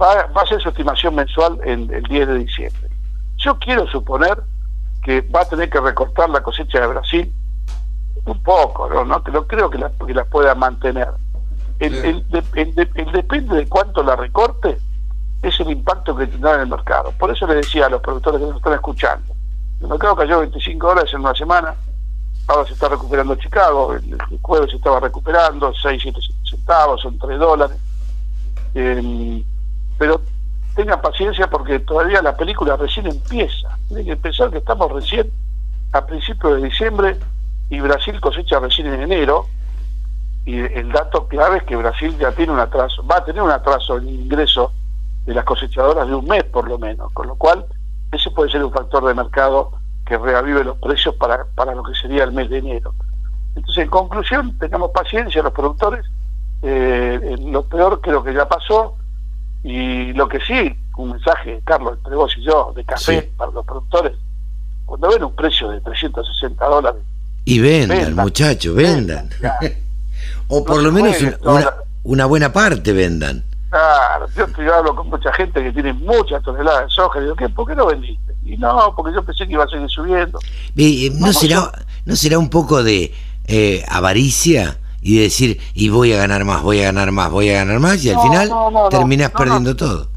va, va, a ser su estimación mensual en el 10 de diciembre. Yo quiero suponer que va a tener que recortar la cosecha de Brasil un poco, ¿no? no lo creo que la, que la pueda mantener. El, el, depende de cuánto la recorte, es el impacto que tendrá en el mercado. Por eso le decía a los productores que nos están escuchando, el mercado cayó 25 dólares en una semana, ahora se está recuperando Chicago, el, jueves se estaba recuperando, 6, 7 centavos, son 3 dólares. Em, pero tengan paciencia porque todavía la película recién empieza. Tienen que pensar que estamos recién a principios de diciembre y Brasil cosecha recién en enero. Y el dato clave es que Brasil ya tiene un atraso, va a tener un atraso en ingreso de las cosechadoras de un mes por lo menos, con lo cual ese puede ser un factor de mercado que reavive los precios para, para lo que sería el mes de enero. Entonces, en conclusión, tengamos paciencia los productores, eh, lo peor que lo que ya pasó, y lo que sí, un mensaje, Carlos, entre vos y yo, de café para los productores, cuando ven un precio de 360 dólares. Y vendan, muchachos, vendan. (laughs) o por lo menos una, una buena parte vendan. Claro, yo hablo con mucha gente que tiene muchas toneladas de soja y digo, ¿qué, ¿por qué no vendiste? Y no, porque yo pensé que iba a seguir subiendo. Eh, ¿No, será, ¿No será un poco de eh, avaricia y decir, y voy a ganar más, voy a ganar más, voy a ganar más, y al final terminas perdiendo todo?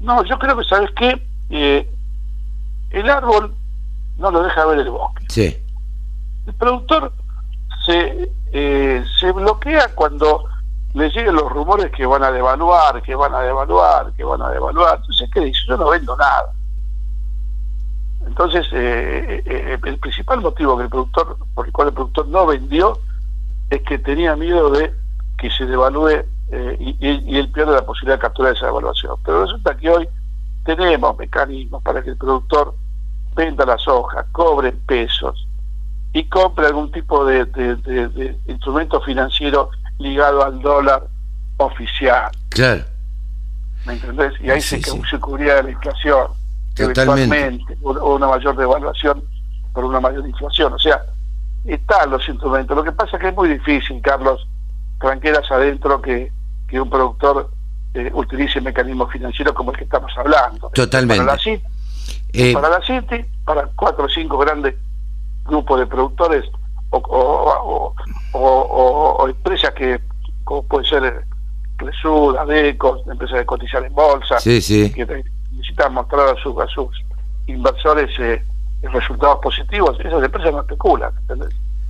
No, yo creo que, ¿sabes qué? Eh, el árbol no lo deja ver el bosque. Sí. El productor se, se bloquea cuando le siguen los rumores que van a devaluar, que van a devaluar, que van a devaluar. Entonces, ¿qué dice? Yo no vendo nada. Entonces, eh, eh, eh, el principal motivo que el productor, por el cual el productor no vendió, es que tenía miedo de que se devalúe y, y, él pierde la posibilidad de capturar esa devaluación. Pero resulta que hoy tenemos mecanismos para que el productor venda las hojas, cobre pesos y compre algún tipo de instrumento financiero ligado al dólar oficial. Claro. ¿Me entendés? Y ahí se, se cubría la inflación. Totalmente. O una mayor devaluación por una mayor inflación. O sea, están los instrumentos. Lo que pasa es que es muy difícil, Carlos, tranqueras adentro que, que un productor eh, utilice mecanismos financieros como el que estamos hablando. Totalmente. Para la City, eh, para, la City, para cuatro o cinco grandes grupos de productores o, o, empresas que, como puede ser Cresud, Adeco, empresas de cotizar en bolsa, que necesitan mostrar a, sus a sus inversores eh, resultados positivos, esas empresas no especulan,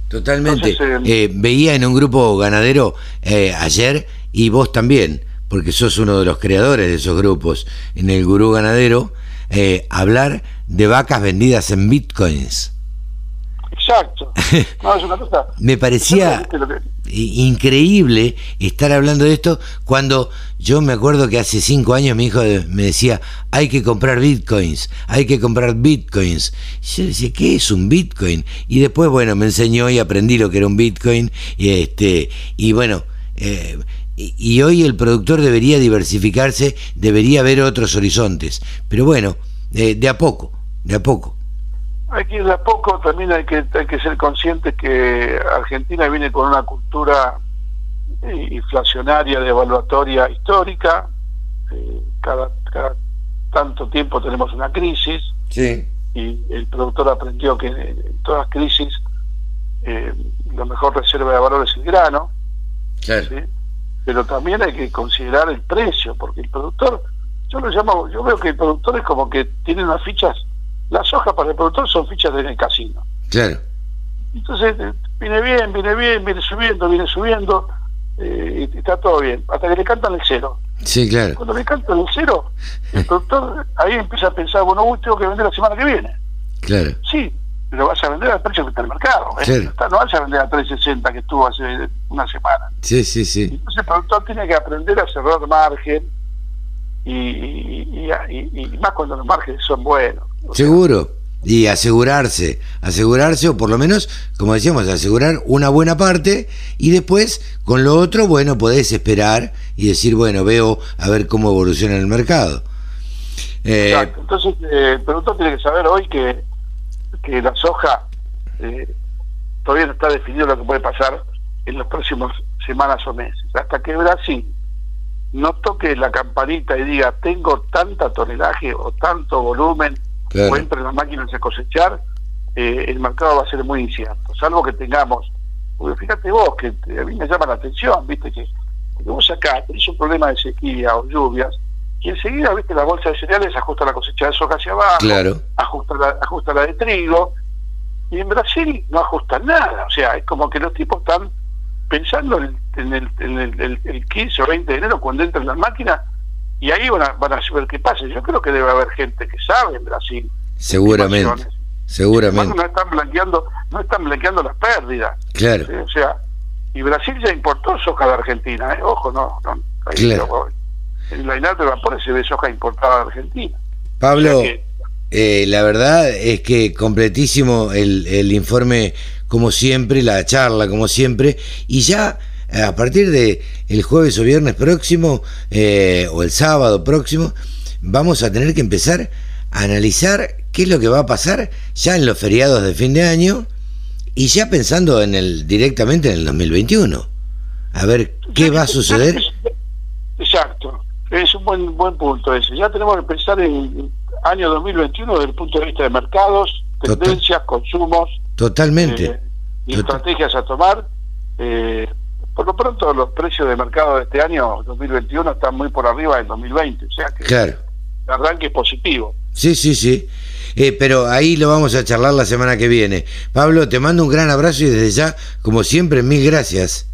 Totalmente. Eh, eh, veía en un grupo ganadero ayer, y vos también, porque sos uno de los creadores de esos grupos, en el Gurú Ganadero, hablar de vacas vendidas en bitcoins. Exacto. (laughs) Me parecía increíble estar hablando de esto cuando yo me acuerdo que hace cinco años mi hijo me decía, hay que comprar bitcoins, hay que comprar bitcoins. yo decía, ¿qué es un bitcoin? Y después, bueno, me enseñó y aprendí lo que era un bitcoin. Y, este, y bueno, eh, y, hoy el productor debería diversificarse, debería ver otros horizontes. Pero bueno, eh, de a poco, de a poco hay que ir a poco, también hay que, hay que ser consciente que Argentina viene con una cultura eh, inflacionaria, devaluatoria histórica, eh, cada, cada tanto tiempo tenemos una crisis. Y el productor aprendió que en todas crisis eh, la mejor reserva de valor es el grano, pero también hay que considerar el precio, porque el productor, yo lo llamo, yo veo que el productor es como que tiene unas fichas las hojas para el productor son fichas del casino. Claro. Entonces, eh, viene bien, viene bien, viene subiendo, viene subiendo, eh, y está todo bien, hasta que le cantan el cero. Sí, claro. Cuando le cantan el cero, el productor ahí empieza a pensar, bueno, uy, tengo que vender la semana que viene. Claro. Sí, pero vas a vender al precio que está en el mercado. ¿eh? No vas a vender a 360 que estuvo hace una semana. Sí, sí, sí. Entonces el productor tiene que aprender a cerrar margen y, y más cuando los márgenes son buenos. Seguro. Y asegurarse, asegurarse, o por lo menos, como decíamos, asegurar una buena parte, y después, con lo otro, bueno, podés esperar y decir, bueno, veo a ver cómo evoluciona el mercado. Eh, Exacto. Entonces, eh, el productor tiene que saber hoy que, que la soja eh, todavía no está definido lo que puede pasar en las próximas semanas o meses. Hasta que Brasil no toque la campanita y diga, tengo tanta tonelaje o tanto volumen o entre las máquinas a cosechar, eh, el mercado va a ser muy incierto, salvo que tengamos, porque fíjate vos, que a mí me llama la atención, viste, que, vos acá tenés un problema de sequía o lluvias, y enseguida, viste, la bolsa de cereales ajusta la cosecha de soja hacia abajo, ajusta, la, ajusta la de trigo, y en Brasil no ajustan nada, o sea, es como que los tipos están pensando en el, en el, el 15 o 20 de enero cuando entran las máquinas y ahí van a, van a ver qué pasa. Yo creo que debe haber gente que sabe en Brasil. Seguramente. Seguramente. No están blanqueando, no están blanqueando las pérdidas. Claro. O sea, y Brasil ya importó soja de Argentina, ¿eh? ojo, no, no claro. en la vapores se ve soja importada de Argentina. Pablo, eh, la verdad es que completísimo el, el informe como siempre, la charla como siempre, y ya a partir de el jueves o viernes próximo eh, o el sábado próximo vamos a tener que empezar a analizar qué es lo que va a pasar ya en los feriados de fin de año y ya pensando en el directamente en el 2021 a ver qué va a suceder. exacto es un buen buen punto ese. Ya tenemos que pensar en el año 2021 desde el punto de vista de mercados tendencias consumos totalmente. eh, y estrategias a tomar eh, por lo pronto los precios de mercado de este año 2021 están muy por arriba del 2020, o sea que claro. el arranque es positivo. Sí, sí, sí. Eh, pero ahí lo vamos a charlar la semana que viene. Pablo, te mando un gran abrazo y desde ya, como siempre, mil gracias.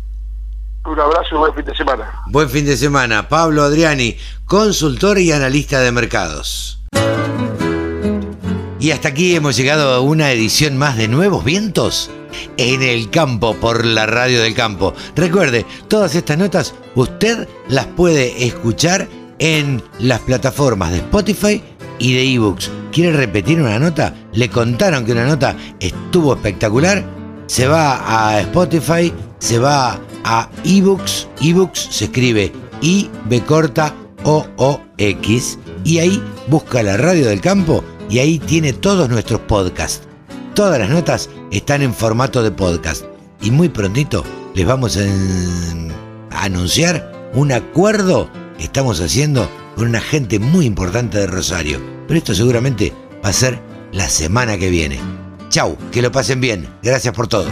Un abrazo y buen fin de semana. Buen fin de semana. Pablo Adriani, consultor y analista de mercados. Y hasta aquí hemos llegado a una edición más de Nuevos Vientos en el campo por la radio del campo. Recuerde, todas estas notas usted las puede escuchar en las plataformas de Spotify y de ebooks. ¿Quiere repetir una nota? ¿Le contaron que una nota estuvo espectacular? Se va a Spotify, se va a ebooks. Ebooks se escribe I B corta O O X y ahí busca la radio del campo y ahí tiene todos nuestros podcasts. Todas las notas están en formato de podcast y muy prontito les vamos a anunciar un acuerdo que estamos haciendo con una gente muy importante de Rosario. Pero esto seguramente va a ser la semana que viene. Chau, que lo pasen bien. Gracias por todo.